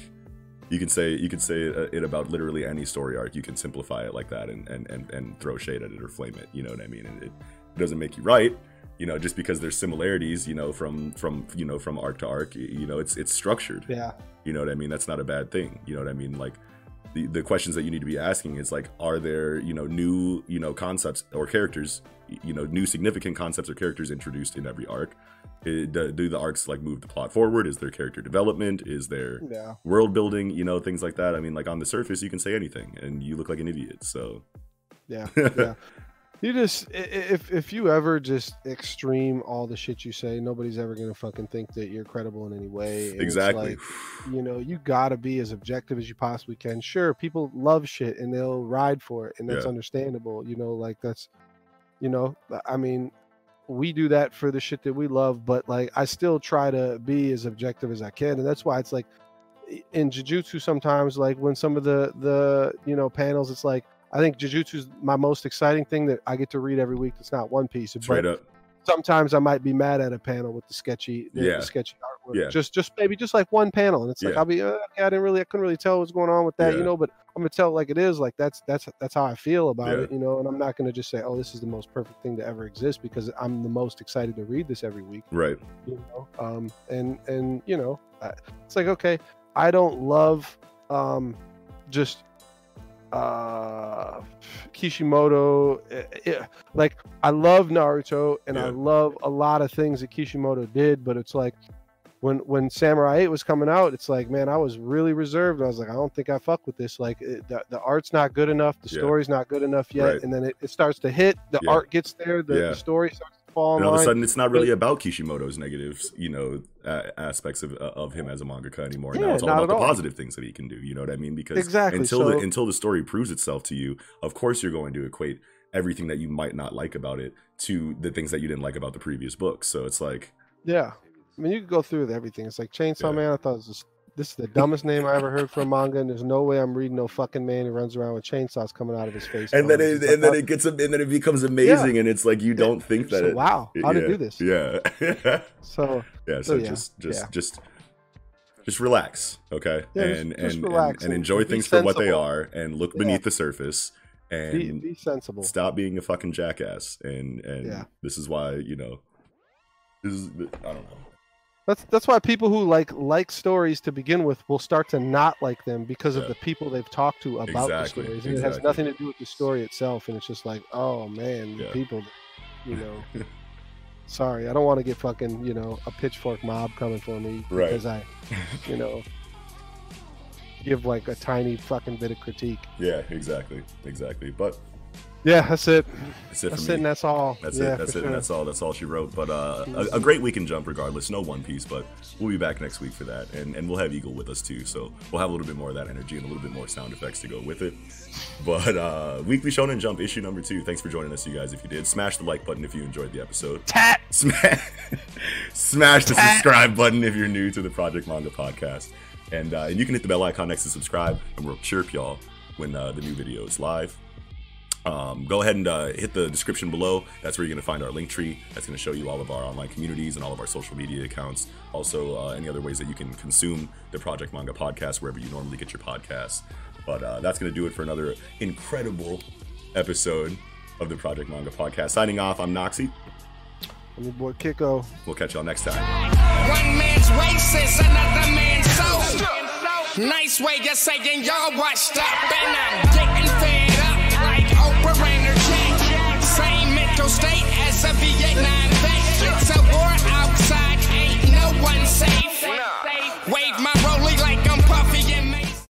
S1: you can say you can say uh, it about literally any story arc. You can simplify it like that and and and, and throw shade at it or flame it. You know what I mean? And it, it doesn't make you right. You know, just because there's similarities, you know, from from you know from arc to arc, you know, it's it's structured.
S2: Yeah,
S1: You know what I mean? That's not a bad thing. You know what I mean? Like the, the questions that you need to be asking is like, are there, you know, new, you know, concepts or characters, you know, new significant concepts or characters introduced in every arc? Do, do the arcs like move the plot forward? Is there character development? Is there
S2: yeah.
S1: world building? You know, things like that. I mean, like on the surface, you can say anything and you look like an idiot. So
S2: Yeah, (laughs) yeah. You just if if you ever just extreme all the shit you say, nobody's ever gonna fucking think that you're credible in any way. and
S1: exactly.
S2: like, you know, you gotta be as objective as you possibly can. Sure, people love shit and they'll ride for it, and that's
S1: Yeah.
S2: understandable. You know, like that's, you know, I mean, we do that for the shit that we love, but like I still try to be as objective as I can, and that's why it's like in jujutsu sometimes like when some of the the you know panels, it's like I think jujutsu is my most exciting thing that I get to read every week. It's not One Piece,
S1: Straight
S2: but
S1: up.
S2: Sometimes I might be mad at a panel with the sketchy, the, the sketchy artwork.
S1: Yeah.
S2: Just, just maybe just like one panel, and it's like
S1: Yeah.
S2: I'll be, uh, okay, I didn't really, I couldn't really tell what's going on with that,
S1: Yeah.
S2: you know. But I'm gonna tell it like it is. Like that's that's that's how I feel about
S1: Yeah.
S2: it, you know. And I'm not gonna just say, oh, this is the most perfect thing to ever exist because I'm the most excited to read this every week,
S1: Right.
S2: you know. Um, and and you know, I- it's like okay, I don't love um, just uh Kishimoto eh, eh, like I love Naruto and I love a lot of things that Kishimoto did but it's like when when Samurai 8 was coming out it's like man I was really reserved I was like I don't think I fuck with this like it, the, the art's not good enough the
S1: Yeah.
S2: story's not good enough yet
S1: Right.
S2: and then it, it starts to hit the
S1: Yeah.
S2: art gets there the,
S1: Yeah.
S2: the story starts to fall in
S1: And all of a sudden, it's not really about Kishimoto's negatives, you know, uh, aspects of of him as a mangaka anymore. now it's all about the
S2: all.
S1: positive things that he can do. You know what I mean? Because
S2: Exactly,
S1: until the until the story proves itself to you, of course you're going to equate everything that you might not like about it to the things that you didn't like about the previous book. So it's like,
S2: Yeah, I mean, you could go through with everything. It's like Chainsaw
S1: Yeah.
S2: Man. I thought it was just, this is the dumbest name I ever heard for a manga, and there's no way I'm reading no fucking man who runs around with chainsaws coming out of his face.
S1: and then it, and then it gets and then it becomes amazing, and it's like you don't think that
S2: So,
S1: it.
S2: wow, how
S1: yeah,
S2: to do this?
S1: Yeah. (laughs)
S2: So
S1: yeah. So
S2: So, yeah,
S1: just just
S2: yeah.
S1: just just relax, okay,
S2: Yeah, just-
S1: and
S2: just
S1: and, and
S2: relax
S1: and
S2: and
S1: enjoy things for what they are, and look
S2: Yeah.
S1: beneath the surface, and
S2: be, be sensible.
S1: stop being a fucking jackass and and
S2: Yeah.
S1: this is why you know this is i don't know
S2: That's that's why people who like like stories to begin with will start to not like them because
S1: Yeah.
S2: of the people they've talked to about
S1: Exactly,
S2: the stories. And it has nothing to do with the story itself, and it's just like, oh man, the
S1: Yeah.
S2: people, you know. (laughs) Sorry, I don't want to get fucking you know a pitchfork mob coming for me
S1: Right.
S2: because I, (laughs) you know, give like a tiny fucking bit of critique.
S1: yeah exactly exactly but
S2: Yeah, that's it.
S1: that's it
S2: That's
S1: for
S2: it, and that's all.
S1: that's
S2: yeah,
S1: it that's it
S2: sure.
S1: that's all. That's all she wrote. But uh a, a great week in jump regardless. No one piece but we'll be back next week for that. And and we'll have eagle with us too. So we'll have a little bit more of that energy and a little bit more sound effects to go with it. But uh weekly shonen jump issue number two. Thanks for joining us you guys if you did. Smash the like button if you enjoyed the episode.
S2: Tat.
S1: smash, (laughs) smash the subscribe button if you're new to the Project Manga podcast. And, uh, and you can hit the bell icon next to subscribe, and we'll chirp y'all when uh, the new video is live. Um, go ahead and uh, hit the description below. That's where you're going to find our link tree. That's going to show you all of our online communities and all of our social media accounts. Also, uh, any other ways that you can consume the Project Manga podcast wherever you normally get your podcasts. But uh, that's going to do it for another incredible episode of the Project Manga podcast. Signing off, I'm Noxie.
S2: And your boy Kiko.
S1: We'll catch y'all next time.
S3: One man's racist, another man's soul. Nice way of saying y'all washed up and I'm